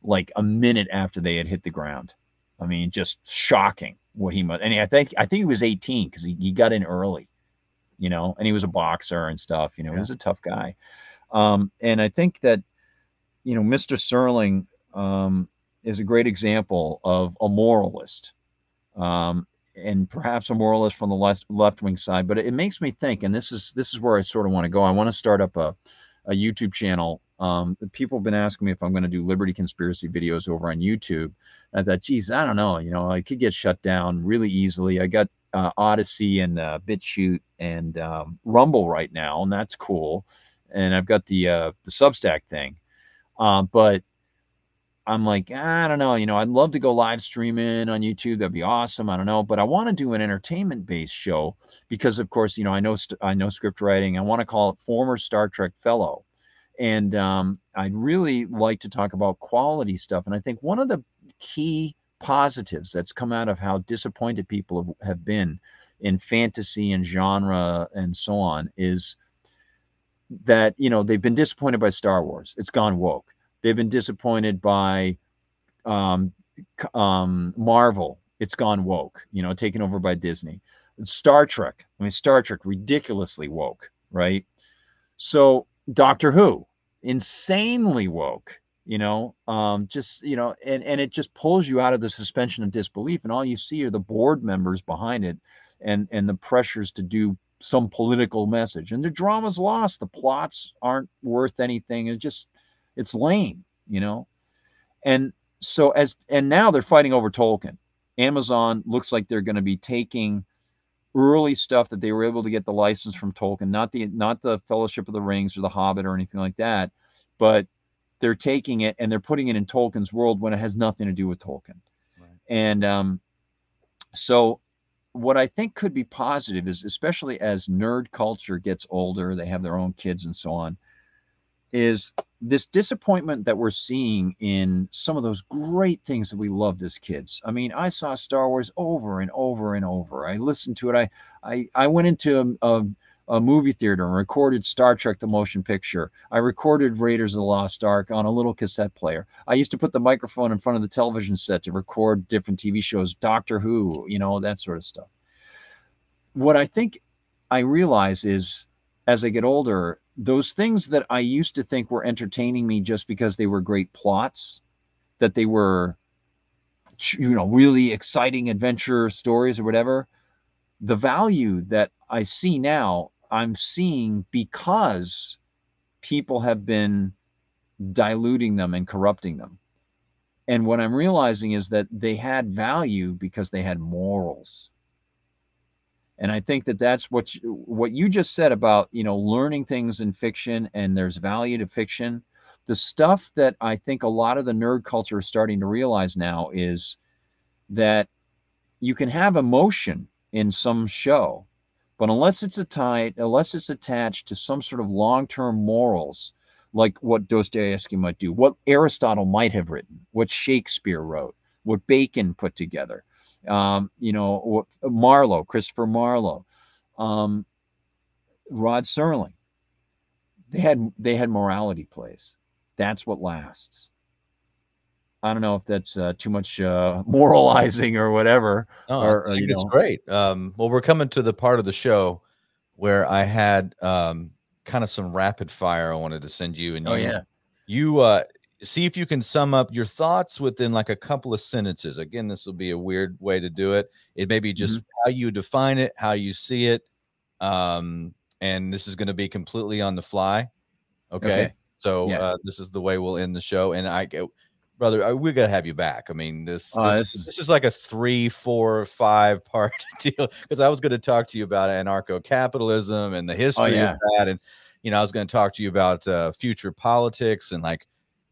like a minute after they had hit the ground. I mean, just shocking what he must. And I think I think he was 18 because he, he got in early, you know, and he was a boxer and stuff. You know, yeah. he was a tough guy. Um, and I think that, you know, Mr. Serling, um, is a great example of a moralist, um, and perhaps a moralist from the left left wing side. But it, makes me think, and this is this is where I sort of want to go. I want to start up a a YouTube channel. Um, people have been asking me if I'm going to do Liberty conspiracy videos over on YouTube. I thought, geez, I don't know. You know, I could get shut down really easily. I got uh, Odysee and uh, BitChute and um, Rumble right now, and that's cool. And I've got the uh, the Substack thing, uh, but I'm like, I don't know, you know, I'd love to go live streaming on YouTube. That'd be awesome. I don't know, but I want to do an entertainment based show because, of course, you know, I know I know script writing. I want to call it former Star Trek fellow, and um, I'd really like to talk about quality stuff. And I think one of the key positives that's come out of how disappointed people have, have been in fantasy and genre and so on is that you know they've been disappointed by Star Wars. It's gone woke They've been disappointed by um, um, Marvel. It's gone woke, you know, taken over by Disney. Star Trek. I mean, Star Trek ridiculously woke, right? So Doctor Who, insanely woke, you know, um, just you know, and and it just pulls you out of the suspension of disbelief, and all you see are the board members behind it, and and the pressures to do some political message, and the drama's lost. The plots aren't worth anything. It just it's lame, you know. And so as and now they're fighting over Tolkien. Amazon looks like they're going to be taking early stuff that they were able to get the license from Tolkien, not the not the Fellowship of the Rings or the Hobbit or anything like that, but they're taking it and they're putting it in Tolkien's world when it has nothing to do with Tolkien. Right. And um, so what I think could be positive is especially as nerd culture gets older, they have their own kids and so on, is this disappointment that we're seeing in some of those great things that we loved as kids. I mean, I saw Star Wars over and over and over. I listened to it. I I, I went into a, a, a movie theater and recorded Star Trek the motion picture. I recorded Raiders of the Lost Ark on a little cassette player. I used to put the microphone in front of the television set to record different TV shows, Doctor Who, you know, that sort of stuff. What I think I realize is as I get older, those things that I used to think were entertaining me just because they were great plots, that they were, you know, really exciting adventure stories or whatever, the value that I see now, I'm seeing because people have been diluting them and corrupting them. And what I'm realizing is that they had value because they had morals and i think that that's what you, what you just said about you know learning things in fiction and there's value to fiction the stuff that i think a lot of the nerd culture is starting to realize now is that you can have emotion in some show but unless it's a tied unless it's attached to some sort of long-term morals like what dostoevsky might do what aristotle might have written what shakespeare wrote what Bacon put together. Um, you know, Marlowe, Christopher Marlowe, um, Rod Serling. They had they had morality plays. That's what lasts. I don't know if that's uh, too much uh, moralizing or whatever. No, or, I think it's know. great. Um, well, we're coming to the part of the show where I had um, kind of some rapid fire I wanted to send you. And oh you, yeah, you uh, see if you can sum up your thoughts within like a couple of sentences. Again, this will be a weird way to do it. It may be just mm-hmm. how you define it, how you see it, um, and this is going to be completely on the fly. Okay. okay. So yeah. uh, this is the way we'll end the show. And I, brother, I, we gotta have you back. I mean, this uh, this, this, is, this, is like a three, four, five part deal because I was going to talk to you about anarcho capitalism and the oh, history oh, yeah. of that, and you know, I was going to talk to you about uh, future politics and like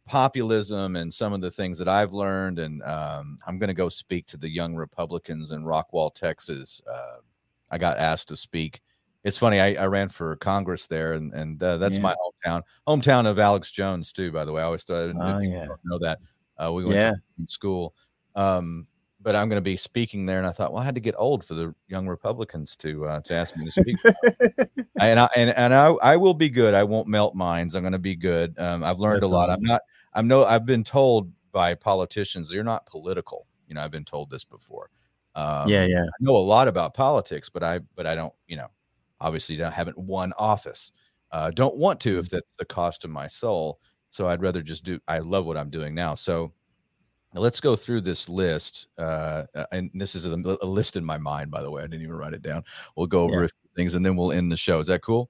populism and some of the things that I've learned. And um, I'm going to go speak to the young Republicans in Rockwall, Texas. Uh, I got asked to speak. It's funny. I, I ran for Congress there, and and uh, that's yeah. my hometown, hometown of Alex Jones too. By the way, I always thought I didn't, oh, yeah. know that. Uh, we went yeah. to school. Um, but I'm going to be speaking there, and I thought, well, I had to get old for the young Republicans to uh, to ask me to speak. and I and, and I, I will be good. I won't melt minds. I'm going to be good. Um, I've learned That's a lot. Awesome. I'm not. I'm no. I've been told by politicians you're not political. You know, I've been told this before. Um, yeah, yeah. I know a lot about politics, but I but I don't. You know, obviously, don't haven't won office. Uh, don't want to if mm. that's the cost of my soul. So I'd rather just do. I love what I'm doing now. So let's go through this list. Uh, uh and this is a, a, list in my mind, by the way. I didn't even write it down. We'll go over yeah. things and then we'll end the show. Is that cool?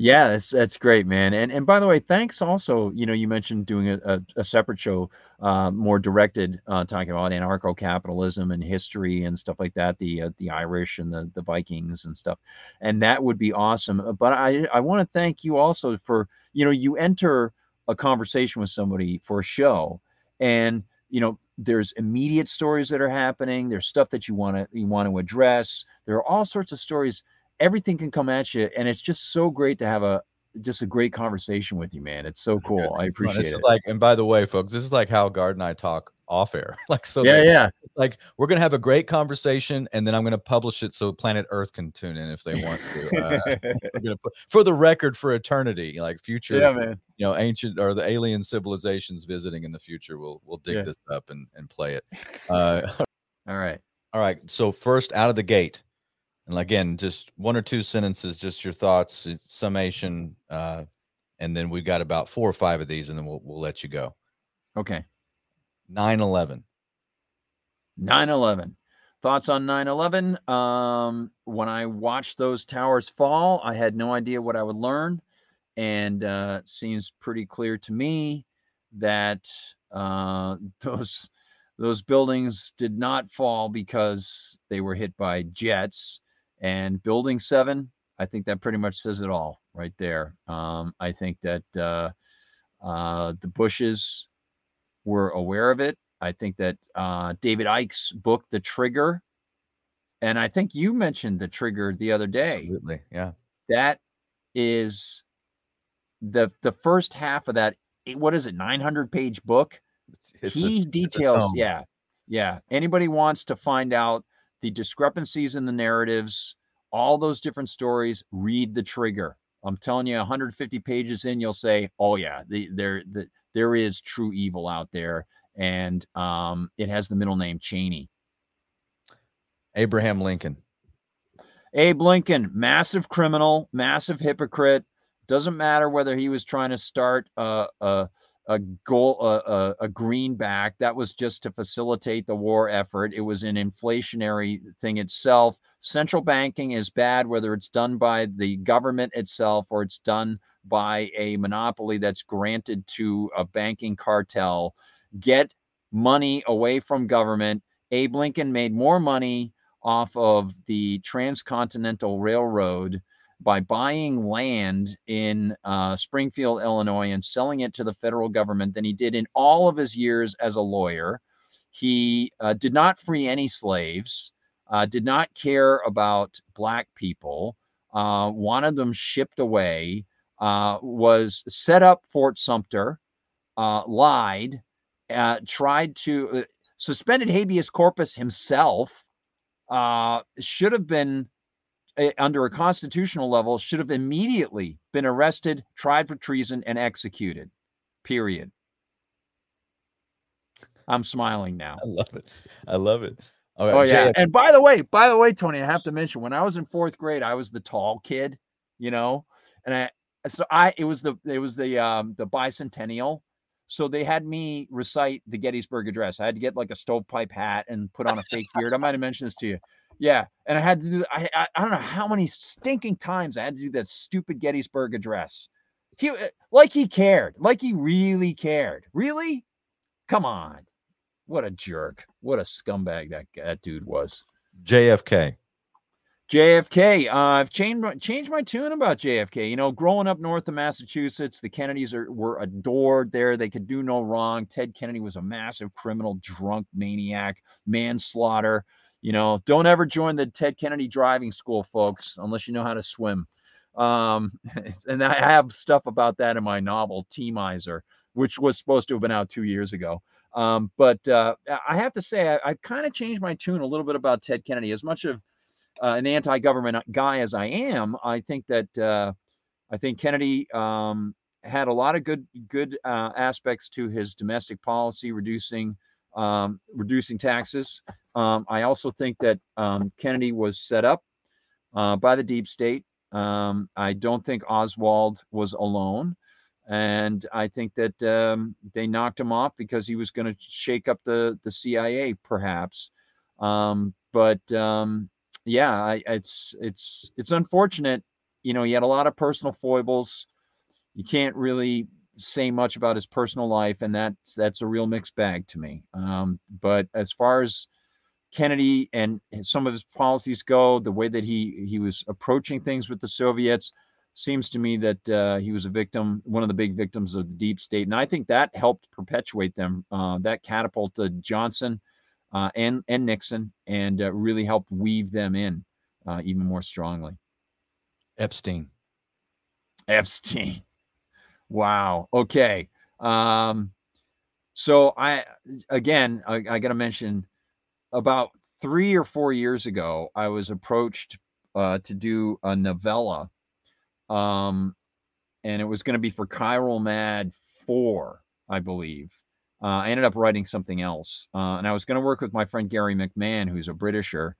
Yeah, that's that's great, man. And and by the way, thanks also. You know, you mentioned doing a, a, a separate show, uh, more directed, uh, talking about anarcho-capitalism and history and stuff like that. The uh, the Irish and the the Vikings and stuff, and that would be awesome. But I I want to thank you also for you know you enter a conversation with somebody for a show and you know there's immediate stories that are happening there's stuff that you want to you want to address there are all sorts of stories everything can come at you and it's just so great to have a just a great conversation with you man it's so cool i appreciate it like and by the way folks this is like how Gard and i talk off air. like so yeah, yeah. like we're gonna have a great conversation and then I'm gonna publish it so planet Earth can tune in if they want to. Uh, we're gonna put for the record for eternity, like future yeah, man. you know, ancient or the alien civilizations visiting in the future. We'll we'll dig yeah. this up and, and play it. Uh, all right. All right. So first out of the gate, and again, just one or two sentences, just your thoughts, summation, uh, and then we've got about four or five of these, and then we'll we'll let you go. Okay. 9 11. 9 11. Thoughts on 9 11? Um, when I watched those towers fall, I had no idea what I would learn. And uh, seems pretty clear to me that uh, those those buildings did not fall because they were hit by jets. And building seven, I think that pretty much says it all right there. Um, I think that uh, uh, the Bushes were aware of it. I think that uh, David Icke's book, The Trigger, and I think you mentioned The Trigger the other day. Absolutely, yeah. That is the the first half of that. What is it? Nine hundred page book. It's, it's he a, details. Yeah, yeah. Anybody wants to find out the discrepancies in the narratives, all those different stories, read The Trigger. I'm telling you, 150 pages in, you'll say, "Oh yeah, the, there the there is true evil out there, and um, it has the middle name Cheney. Abraham Lincoln. Abe Lincoln, massive criminal, massive hypocrite. Doesn't matter whether he was trying to start a a, a goal a, a, greenback. That was just to facilitate the war effort. It was an inflationary thing itself. Central banking is bad, whether it's done by the government itself or it's done by a monopoly that's granted to a banking cartel. Get money away from government. Abe Lincoln made more money off of the Transcontinental Railroad by buying land in uh, Springfield, Illinois, and selling it to the federal government than he did in all of his years as a lawyer. He uh, did not free any slaves, uh, did not care about Black people, uh, wanted them shipped away, uh, was set up Fort Sumter, uh, lied, uh, tried to. Uh, suspended habeas corpus himself uh, should have been uh, under a constitutional level should have immediately been arrested, tried for treason, and executed. Period. I'm smiling now. I love it. I love it. oh yeah. And by the way, by the way, Tony, I have to mention when I was in fourth grade, I was the tall kid, you know, and I so I it was the it was the um the bicentennial. So they had me recite the Gettysburg Address. I had to get like a stovepipe hat and put on a fake beard. I might have mentioned this to you. Yeah, and I had to do. I, I I don't know how many stinking times I had to do that stupid Gettysburg Address. He like he cared, like he really cared. Really? Come on. What a jerk. What a scumbag that, that dude was. JFK. JFK. Uh, I've changed changed my tune about JFK. You know, growing up north of Massachusetts, the Kennedys are, were adored there. They could do no wrong. Ted Kennedy was a massive criminal, drunk maniac, manslaughter. You know, don't ever join the Ted Kennedy driving school, folks, unless you know how to swim. Um, and I have stuff about that in my novel, T Miser, which was supposed to have been out two years ago. Um, but uh, I have to say, I, have kind of changed my tune a little bit about Ted Kennedy. As much of uh, an anti-government guy as I am, I think that uh, I think Kennedy um, had a lot of good good uh, aspects to his domestic policy, reducing um, reducing taxes. Um, I also think that um, Kennedy was set up uh, by the deep state. Um, I don't think Oswald was alone. And I think that um, they knocked him off because he was going to shake up the, the CIA, perhaps. Um, but yeah, I, it's it's it's unfortunate. You know, he had a lot of personal foibles. You can't really say much about his personal life, and that's that's a real mixed bag to me. Um, but as far as Kennedy and some of his policies go, the way that he he was approaching things with the Soviets seems to me that uh, he was a victim, one of the big victims of the deep state, and I think that helped perpetuate them. Uh, that catapulted Johnson uh, and and Nixon, and uh, really helped weave them in uh, even more strongly. Epstein. Epstein. Wow. Okay. Um, so I again I, I got to mention about three or four years ago I was approached uh, to do a novella, um, and it was going to be for Chiral Mad Four, I believe. Uh, I ended up writing something else, uh, and I was going to work with my friend Gary McMahon, who's a Britisher,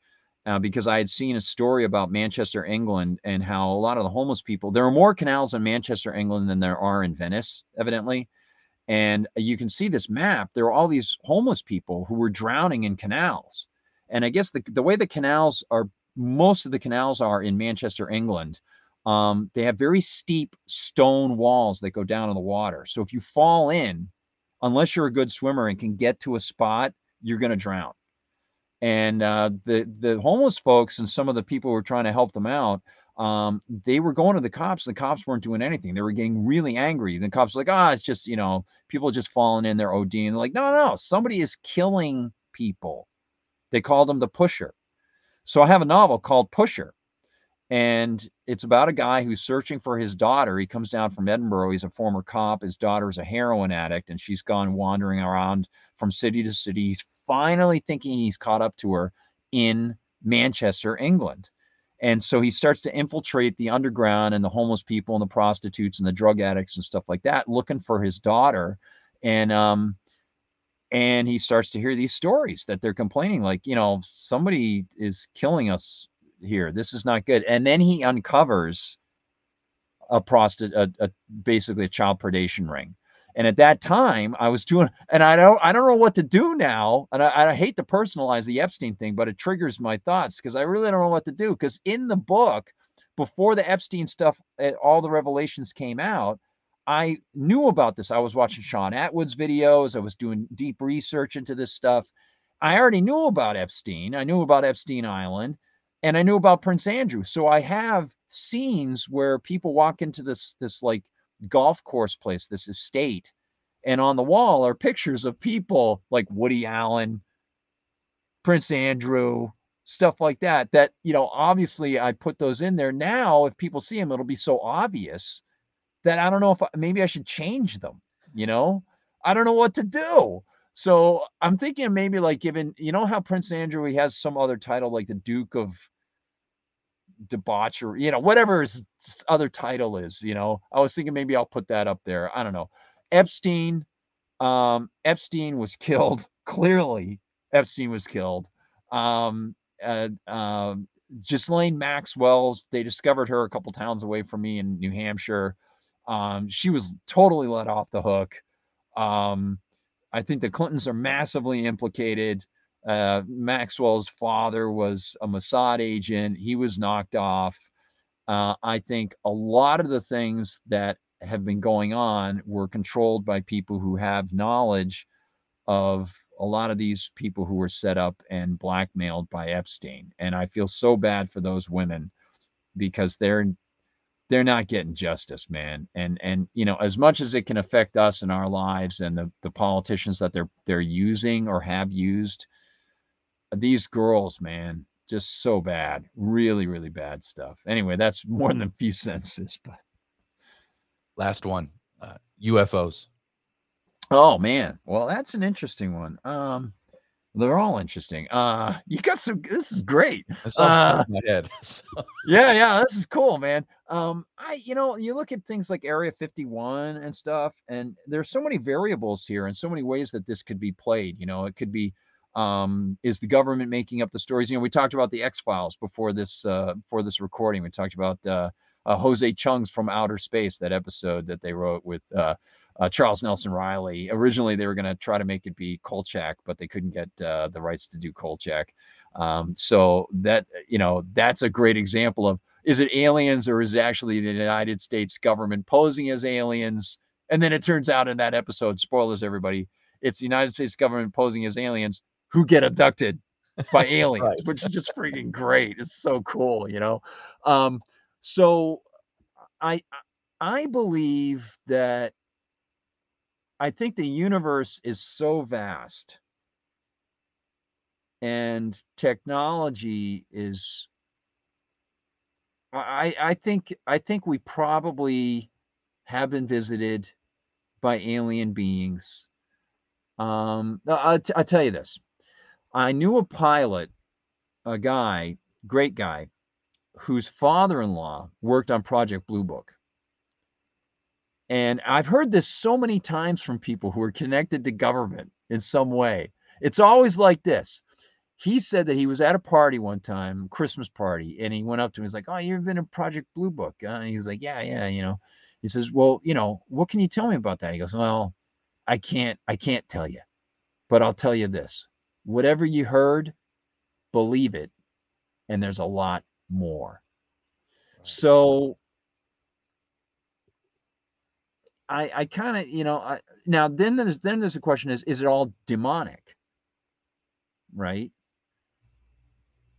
uh, because I had seen a story about Manchester, England, and how a lot of the homeless people. There are more canals in Manchester, England, than there are in Venice, evidently. And you can see this map. There are all these homeless people who were drowning in canals. And I guess the, the way the canals are, most of the canals are in Manchester, England. Um, they have very steep stone walls that go down in the water. So if you fall in, unless you're a good swimmer and can get to a spot, you're going to drown. And uh, the the homeless folks and some of the people who were trying to help them out, um, they were going to the cops. The cops weren't doing anything. They were getting really angry. The cops were like, ah, oh, it's just you know people just falling in their OD. And they're like, no, no, somebody is killing people. They called him the pusher. So I have a novel called Pusher, and it's about a guy who's searching for his daughter. He comes down from Edinburgh. He's a former cop. His daughter's a heroin addict, and she's gone wandering around from city to city. He's finally thinking he's caught up to her in Manchester, England. And so he starts to infiltrate the underground and the homeless people and the prostitutes and the drug addicts and stuff like that, looking for his daughter. And um, and he starts to hear these stories that they're complaining, like, you know, somebody is killing us here. This is not good. And then he uncovers a prostitute, a, a, basically a child predation ring. And at that time, I was doing, and I don't, I don't know what to do now. And I, I hate to personalize the Epstein thing, but it triggers my thoughts because I really don't know what to do. Because in the book, before the Epstein stuff, eh, all the revelations came out, I knew about this. I was watching Shaun Attwood's videos. I was doing deep research into this stuff. I already knew about Epstein. I knew about Epstein Island and I knew about Prince Andrew. So I have scenes where people walk into this this like golf course place, this estate, and on the wall are pictures of people like Woody Allen, Prince Andrew, stuff like that. That you know, obviously, I put those in there. Now, if people see them, it'll be so obvious that I don't know if I, maybe I should change them. You know, I don't know what to do. So I'm thinking maybe like given you know how Prince Andrew he has some other title like the Duke of debauchery, you know, whatever his other title is, you know. I was thinking maybe I'll put that up there. I don't know. Epstein, um, Epstein was killed. Clearly, Epstein was killed. Um, uh, um, Ghislaine Maxwell, they discovered her a couple towns away from me in New Hampshire. Um, she was totally let off the hook. Um, I think the Clintons are massively implicated. Uh, Maxwell's father was a Mossad agent. He was knocked off. Uh, I think a lot of the things that have been going on were controlled by people who have knowledge of a lot of these people who were set up and blackmailed by Epstein. And I feel so bad for those women because they're they're not getting justice, man. And and you know, as much as it can affect us in our lives and the the politicians that they're they're using or have used, these girls, man, just so bad. Really, really bad stuff. Anyway, that's more than a few sentences, but last one. Uh, UFOs. Oh man. Well, that's an interesting one. Um they're all interesting. Uh, you got some. This is great. Uh, my head. So. Yeah, yeah, this is cool, man. Um, I, you know, you look at things like Area 51 and stuff, and there's so many variables here, and so many ways that this could be played. You know, it could be, um, is the government making up the stories? You know, we talked about the X Files before this, uh, before this recording. We talked about uh, uh, Jose Chung's from Outer Space, that episode that they wrote with uh, uh, Charles Nelson Reilly. Originally, they were going to try to make it be Kolchak, but they couldn't get uh, the rights to do Kolchak. Um, so that you know, that's a great example of is it aliens or is it actually the United States government posing as aliens? And then it turns out in that episode, spoilers, everybody, it's the United States government posing as aliens who get abducted by aliens, right. which is just freaking great. It's so cool, you know. Um, so I I believe that I think the universe is so vast and technology is I I think I think we probably have been visited by alien beings. Um, I'll, t- I'll tell you this. I knew a pilot, a guy, great guy, whose father-in-law worked on Project Blue Book. And I've heard this so many times from people who are connected to government in some way. It's always like this. He said that he was at a party one time, Christmas party, and he went up to. And he's like, "Oh, you've been in Project Blue Book?" Uh, he's like, "Yeah, yeah." You know, he says, "Well, you know, what can you tell me about that?" He goes, "Well, I can't, I can't tell you, but I'll tell you this: whatever you heard, believe it, and there's a lot more." So I I kind of you know I, now then there's then there's a question is is it all demonic, right?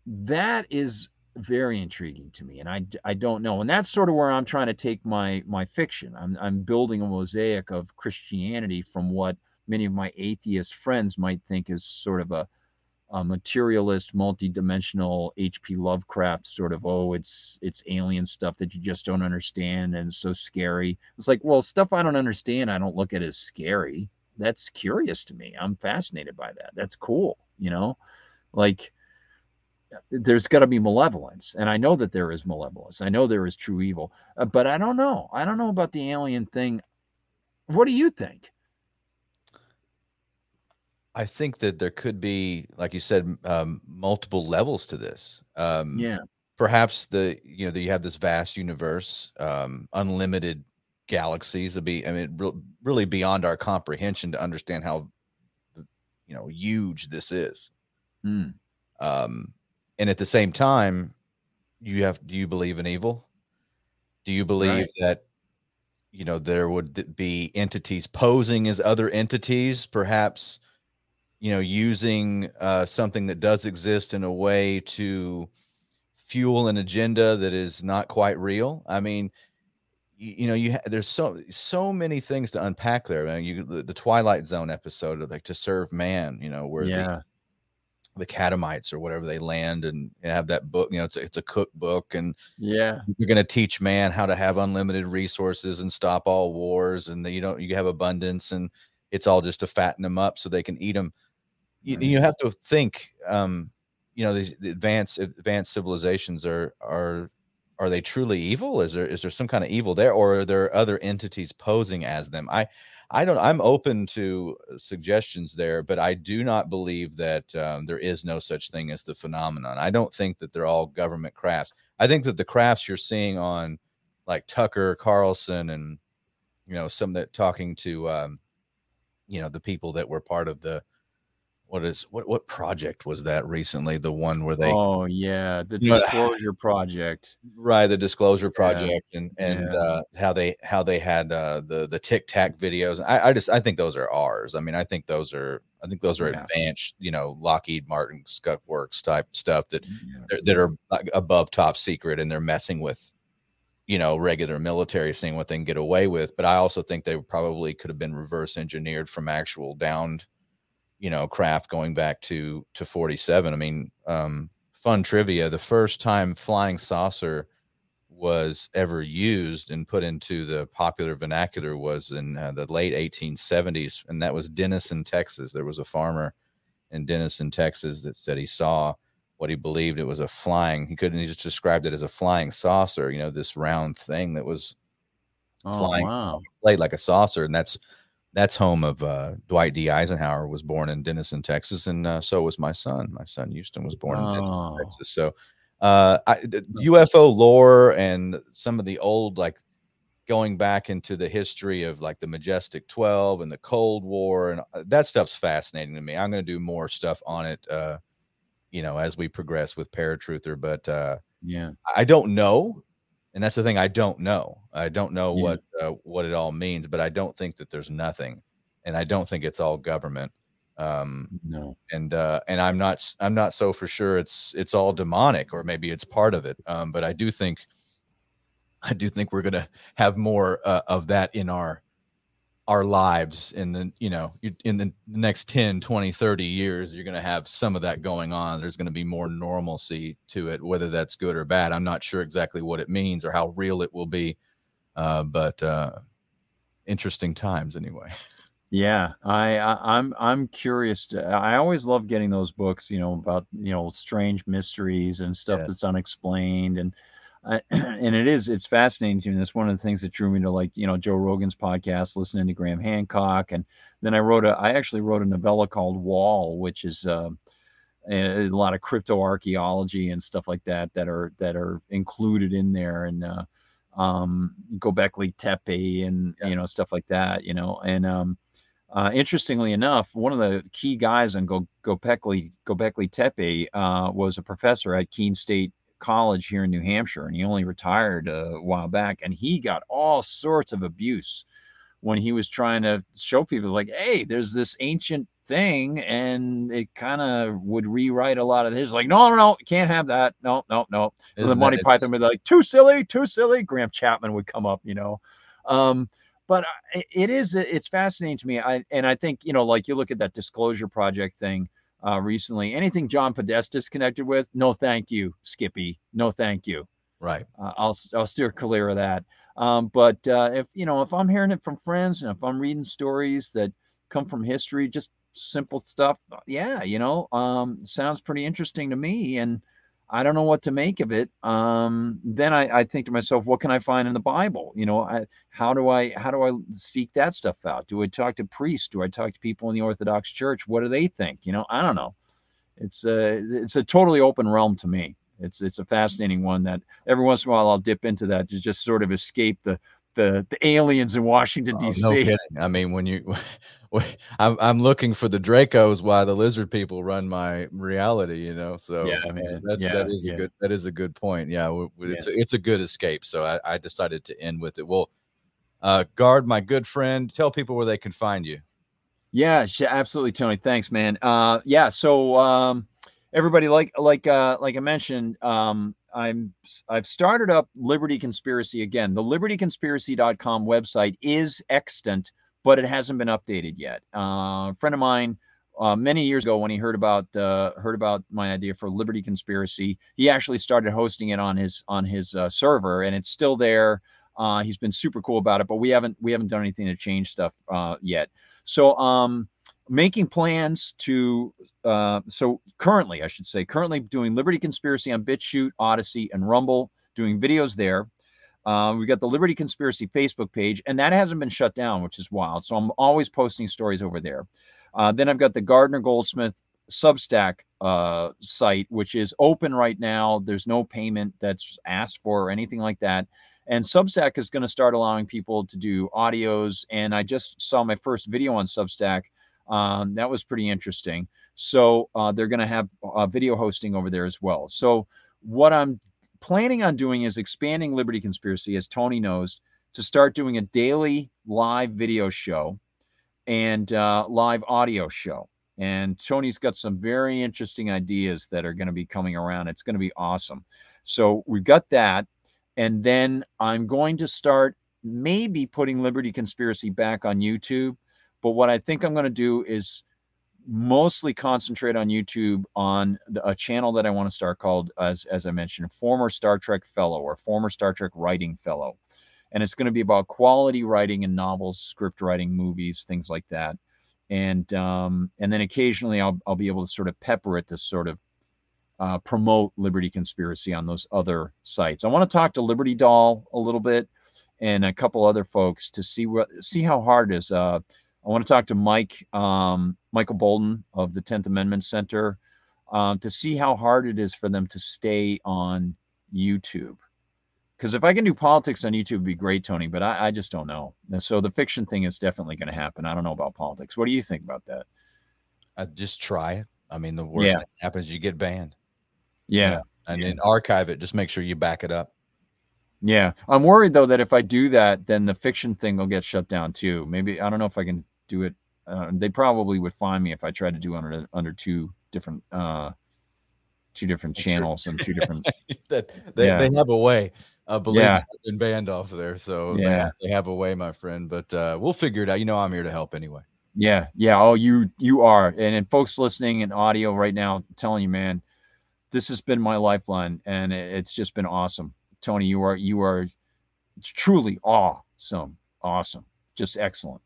That is very intriguing to me, and I I don't know, and that's sort of where I'm trying to take my my fiction. I'm I'm building a mosaic of Christianity from what many of my atheist friends might think is sort of a a materialist, multi-dimensional H.P. Lovecraft sort of oh, it's it's alien stuff that you just don't understand and so scary. It's like, well, stuff I don't understand, I don't look at as scary. That's curious to me. I'm fascinated by that. That's cool, you know, like there's got to be malevolence and i know that there is malevolence i know there is true evil uh, but i don't know i don't know about the alien thing what do you think I think that there could be, like you said, um, multiple levels to this. Um, yeah. Perhaps the you know that you have this vast universe, um, unlimited galaxies. Will be I mean re- really beyond our comprehension to understand how you know huge this is. Mm. Um, and at the same time, you have do you believe in evil? Do you believe right. that you know there would be entities posing as other entities, perhaps? You know, using uh, something that does exist in a way to fuel an agenda that is not quite real. I mean, you, you know, you ha- there's so so many things to unpack there. I mean, you the, the, Twilight Zone episode of like to serve man, you know, where yeah. the the Catamites or whatever they land and have that book. You know, it's a, it's a cookbook, and yeah, you're going to teach man how to have unlimited resources and stop all wars, and the, you don't you have abundance and it's all just to fatten them up so they can eat them. You, right. you have to think, um, you know, these the advanced advanced civilizations are are are they truly evil? Is there is there some kind of evil there, or are there other entities posing as them? I I don't. I'm open to suggestions there, but I do not believe that um, there is no such thing as the phenomenon. I don't think that they're all government crafts. I think that the crafts you're seeing on like Tucker Carlson and you know some that talking to um, you know the people that were part of the what is what what project was that recently the one where they oh yeah the disclosure project right the disclosure project yeah. and and yeah. uh how they how they had uh the the tic tac videos I, I just i think those are ours i mean i think those are i think those are yeah. advanced you know lockheed martin skunk works type stuff that that are above top secret and they're messing with you know regular military seeing what they can get away with but i also think they probably could have been reverse engineered from actual downed you know craft going back to to 47 i mean um fun trivia the first time flying saucer was ever used and put into the popular vernacular was in uh, the late 1870s and that was denison texas there was a farmer in denison texas that said he saw what he believed it was a flying he couldn't he just described it as a flying saucer you know this round thing that was oh, flying wow. played like a saucer and that's that's home of uh, Dwight D. Eisenhower was born in Denison, Texas, and uh, so was my son. My son Houston was born oh. in Denison, oh. Texas. So uh, I, UFO lore and some of the old like going back into the history of like the Majestic 12 and the Cold War and uh, that stuff's fascinating to me. I'm going to do more stuff on it, uh, you know, as we progress with Paratruther. But uh, yeah, I don't know and that's the thing i don't know i don't know yeah. what uh, what it all means but i don't think that there's nothing and i don't think it's all government um no and uh and i'm not i'm not so for sure it's it's all demonic or maybe it's part of it um but i do think i do think we're gonna have more uh, of that in our our lives in the you know in the next 10 20 30 years you're going to have some of that going on. There's going to be more normalcy to it whether that's good or bad. I'm not sure exactly what it means or how real it will be uh, but uh, interesting times anyway. Yeah I, I i'm i'm curious to, i always love getting those books you know about you know strange mysteries and stuff that's unexplained and and it is it's fascinating to me. That's one of the things that drew me to like you know Joe Rogan's podcast, listening to Graham Hancock, and then I wrote a I actually wrote a novella called Wall, which is uh, a, a, lot of crypto archaeology and stuff like that that are that are included in there, and uh, um, Gobekli Tepe and yeah. you know stuff like that, you know, and um, uh, interestingly enough, one of the key guys on Go, Gobekli Gobekli Tepe uh, was a professor at Keene State college here in New Hampshire, and he only retired a while back, and he got all sorts of abuse when he was trying to show people like, hey, there's this ancient thing, and it kind of would rewrite a lot of his. Like, no, no, no, can't have that. No, no, no. the Monty Python would be like, too silly, too silly. Graham Chapman would come up, you know. Um, but it is it's fascinating to me. I and I think you know, like you look at that disclosure project thing uh, recently. Anything John Podesta's connected with, no, thank you, Skippy. No, thank you. Right. Uh, I'll I'll steer clear of that. Um, but uh, if you know, if I'm hearing it from friends and if I'm reading stories that come from history, just simple stuff, yeah, you know, um, sounds pretty interesting to me. And I don't know what to make of it. Um, then I, I, think to myself, what can I find in the Bible? You know, I, how do I how do I seek that stuff out? Do I talk to priests? Do I talk to people in the Orthodox Church? What do they think? You know, I don't know. It's a it's a totally open realm to me. It's it's a fascinating one that every once in a while I'll dip into that to just sort of escape the the the aliens in Washington D.C. Oh, no I mean, when you, I'm I'm looking for the Dracos while the lizard people run my reality, you know. So yeah, I mean, that's yeah, that is yeah. a good that is a good point. Yeah, it's yeah. A, it's a good escape. So I, I decided to end with it. Well, uh, Gard, my good friend, tell people where they can find you. Yeah, absolutely, Tony. Thanks, man. Uh, yeah. So um, everybody, like like uh, like I mentioned, um, I'm I've started up Liberty Conspiracy again. The libertyconspiracy.com website is extant, but it hasn't been updated yet. Uh, a friend of mine uh, many years ago when he heard about uh, heard about my idea for Liberty Conspiracy, he actually started hosting it on his on his uh, server, and it's still there. Uh, he's been super cool about it, but we haven't we haven't done anything to change stuff uh, yet. So um, making plans to uh, so currently, I should say, currently doing Liberty Conspiracy on BitChute, Odysee, and Rumble, doing videos there. Uh, we got the Liberty Conspiracy Facebook page, and that hasn't been shut down, which is wild. So I'm always posting stories over there. Uh, then I've got the Gardner Goldsmith Substack uh, site, which is open right now. There's no payment that's asked for or anything like that. And Substack is going to start allowing people to do audios. And I just saw my first video on Substack. Um, that was pretty interesting. So uh, they're going to have uh, video hosting over there as well. So what I'm planning on doing is expanding Liberty Conspiracy, as Tony knows, to start doing a daily live video show and uh, live audio show. And Tony's got some very interesting ideas that are going to be coming around. It's going to be awesome. So we've got that. And then I'm going to start maybe putting Liberty Conspiracy back on YouTube. But what I think I'm going to do is mostly concentrate on YouTube on the, a channel that I want to start called, as, as I mentioned, former Star Trek fellow or former Star Trek writing fellow. And it's going to be about quality writing and novels, script writing, movies, things like that and um, and then occasionally I'll I'll be able to sort of pepper it to sort of uh, promote Liberty Conspiracy on those other sites. I want to talk to Liberty Doll a little bit and a couple other folks to see what see how hard is. Uh, I want to talk to Mike um, Michael Boldin of the Tenth Amendment Center uh, to see how hard it is for them to stay on YouTube because if I can do politics on YouTube, it would be great, Tony. But I, I just don't know. And so the fiction thing is definitely going to happen. I don't know about politics. What do you think about that? I just try it. I mean, the worst yeah. that happens, you get banned. Yeah, yeah. and then archive it. Just make sure you back it up. Yeah, I'm worried though that if I do that, then the fiction thing will get shut down too. Maybe I don't know if I can do it. Uh, they probably would find me if I tried to do under under two different uh two different channels and two different. that they, yeah. they have a way. I believe yeah. been banned off there, so yeah, they, they, have a way, my friend. But uh, we'll figure it out. You know, I'm here to help anyway. Yeah, yeah. Oh, you you are, and, and folks listening in audio right now, I'm telling you, man, this has been my lifeline, and it's just been awesome. Tony, you are you are it's truly awesome, awesome, just excellent.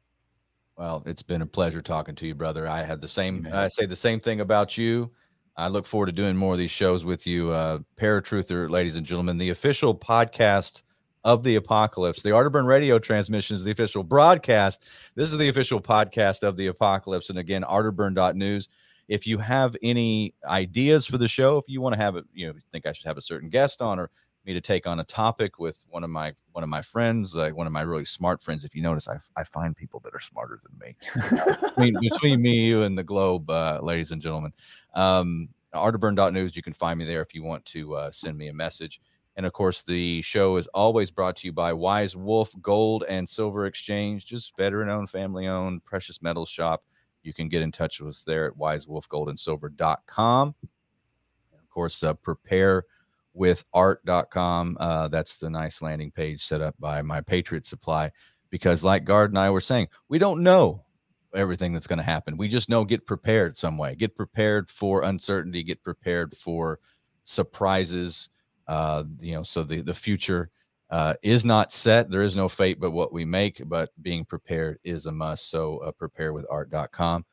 Well, it's been a pleasure talking to you, brother. I had the same. I say the same thing about you. I look forward to doing more of these shows with you. Uh, Paratruther, ladies and gentlemen, the official podcast of the apocalypse. The Arterburn radio transmission is the official broadcast. This is the official podcast of the apocalypse. And again, arterburn.news. If you have any ideas for the show, if you want to have it, you know, think I should have a certain guest on or me to take on a topic with one of my one of my friends, like one of my really smart friends. If you notice, I, I find people that are smarter than me. between, between me, you, and the globe, uh, ladies and gentlemen. Um, Arterburn.news, you can find me there if you want to uh, send me a message. And of course, the show is always brought to you by Wise Wolf Gold and Silver Exchange, just veteran owned, family owned precious metals shop. You can get in touch with us there at wisewolfgoldandsilver.com. And of course, uh, prepare with art.com. Uh, that's the nice landing page set up by my Patriot Supply. Because, like Gard and I were saying, we don't know everything that's going to happen. We just know get prepared some way. Get prepared for uncertainty. Get prepared for surprises. Uh, you know, so the the future uh, is not set. There is no fate but what we make. But being prepared is a must. So uh, prepare with art.com.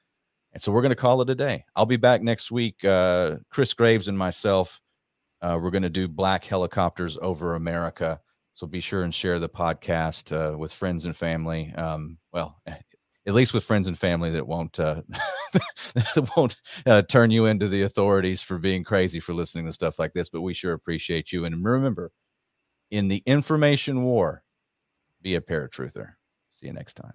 And so we're going to call it a day. I'll be back next week. Uh, Chris Graves and myself. Uh, we're going to do black helicopters over America. So be sure and share the podcast uh, with friends and family. Um, well, at least with friends and family that won't uh, that won't uh, turn you into the authorities for being crazy for listening to stuff like this. But we sure appreciate you. And remember, in the information war, be a paratruther. See you next time.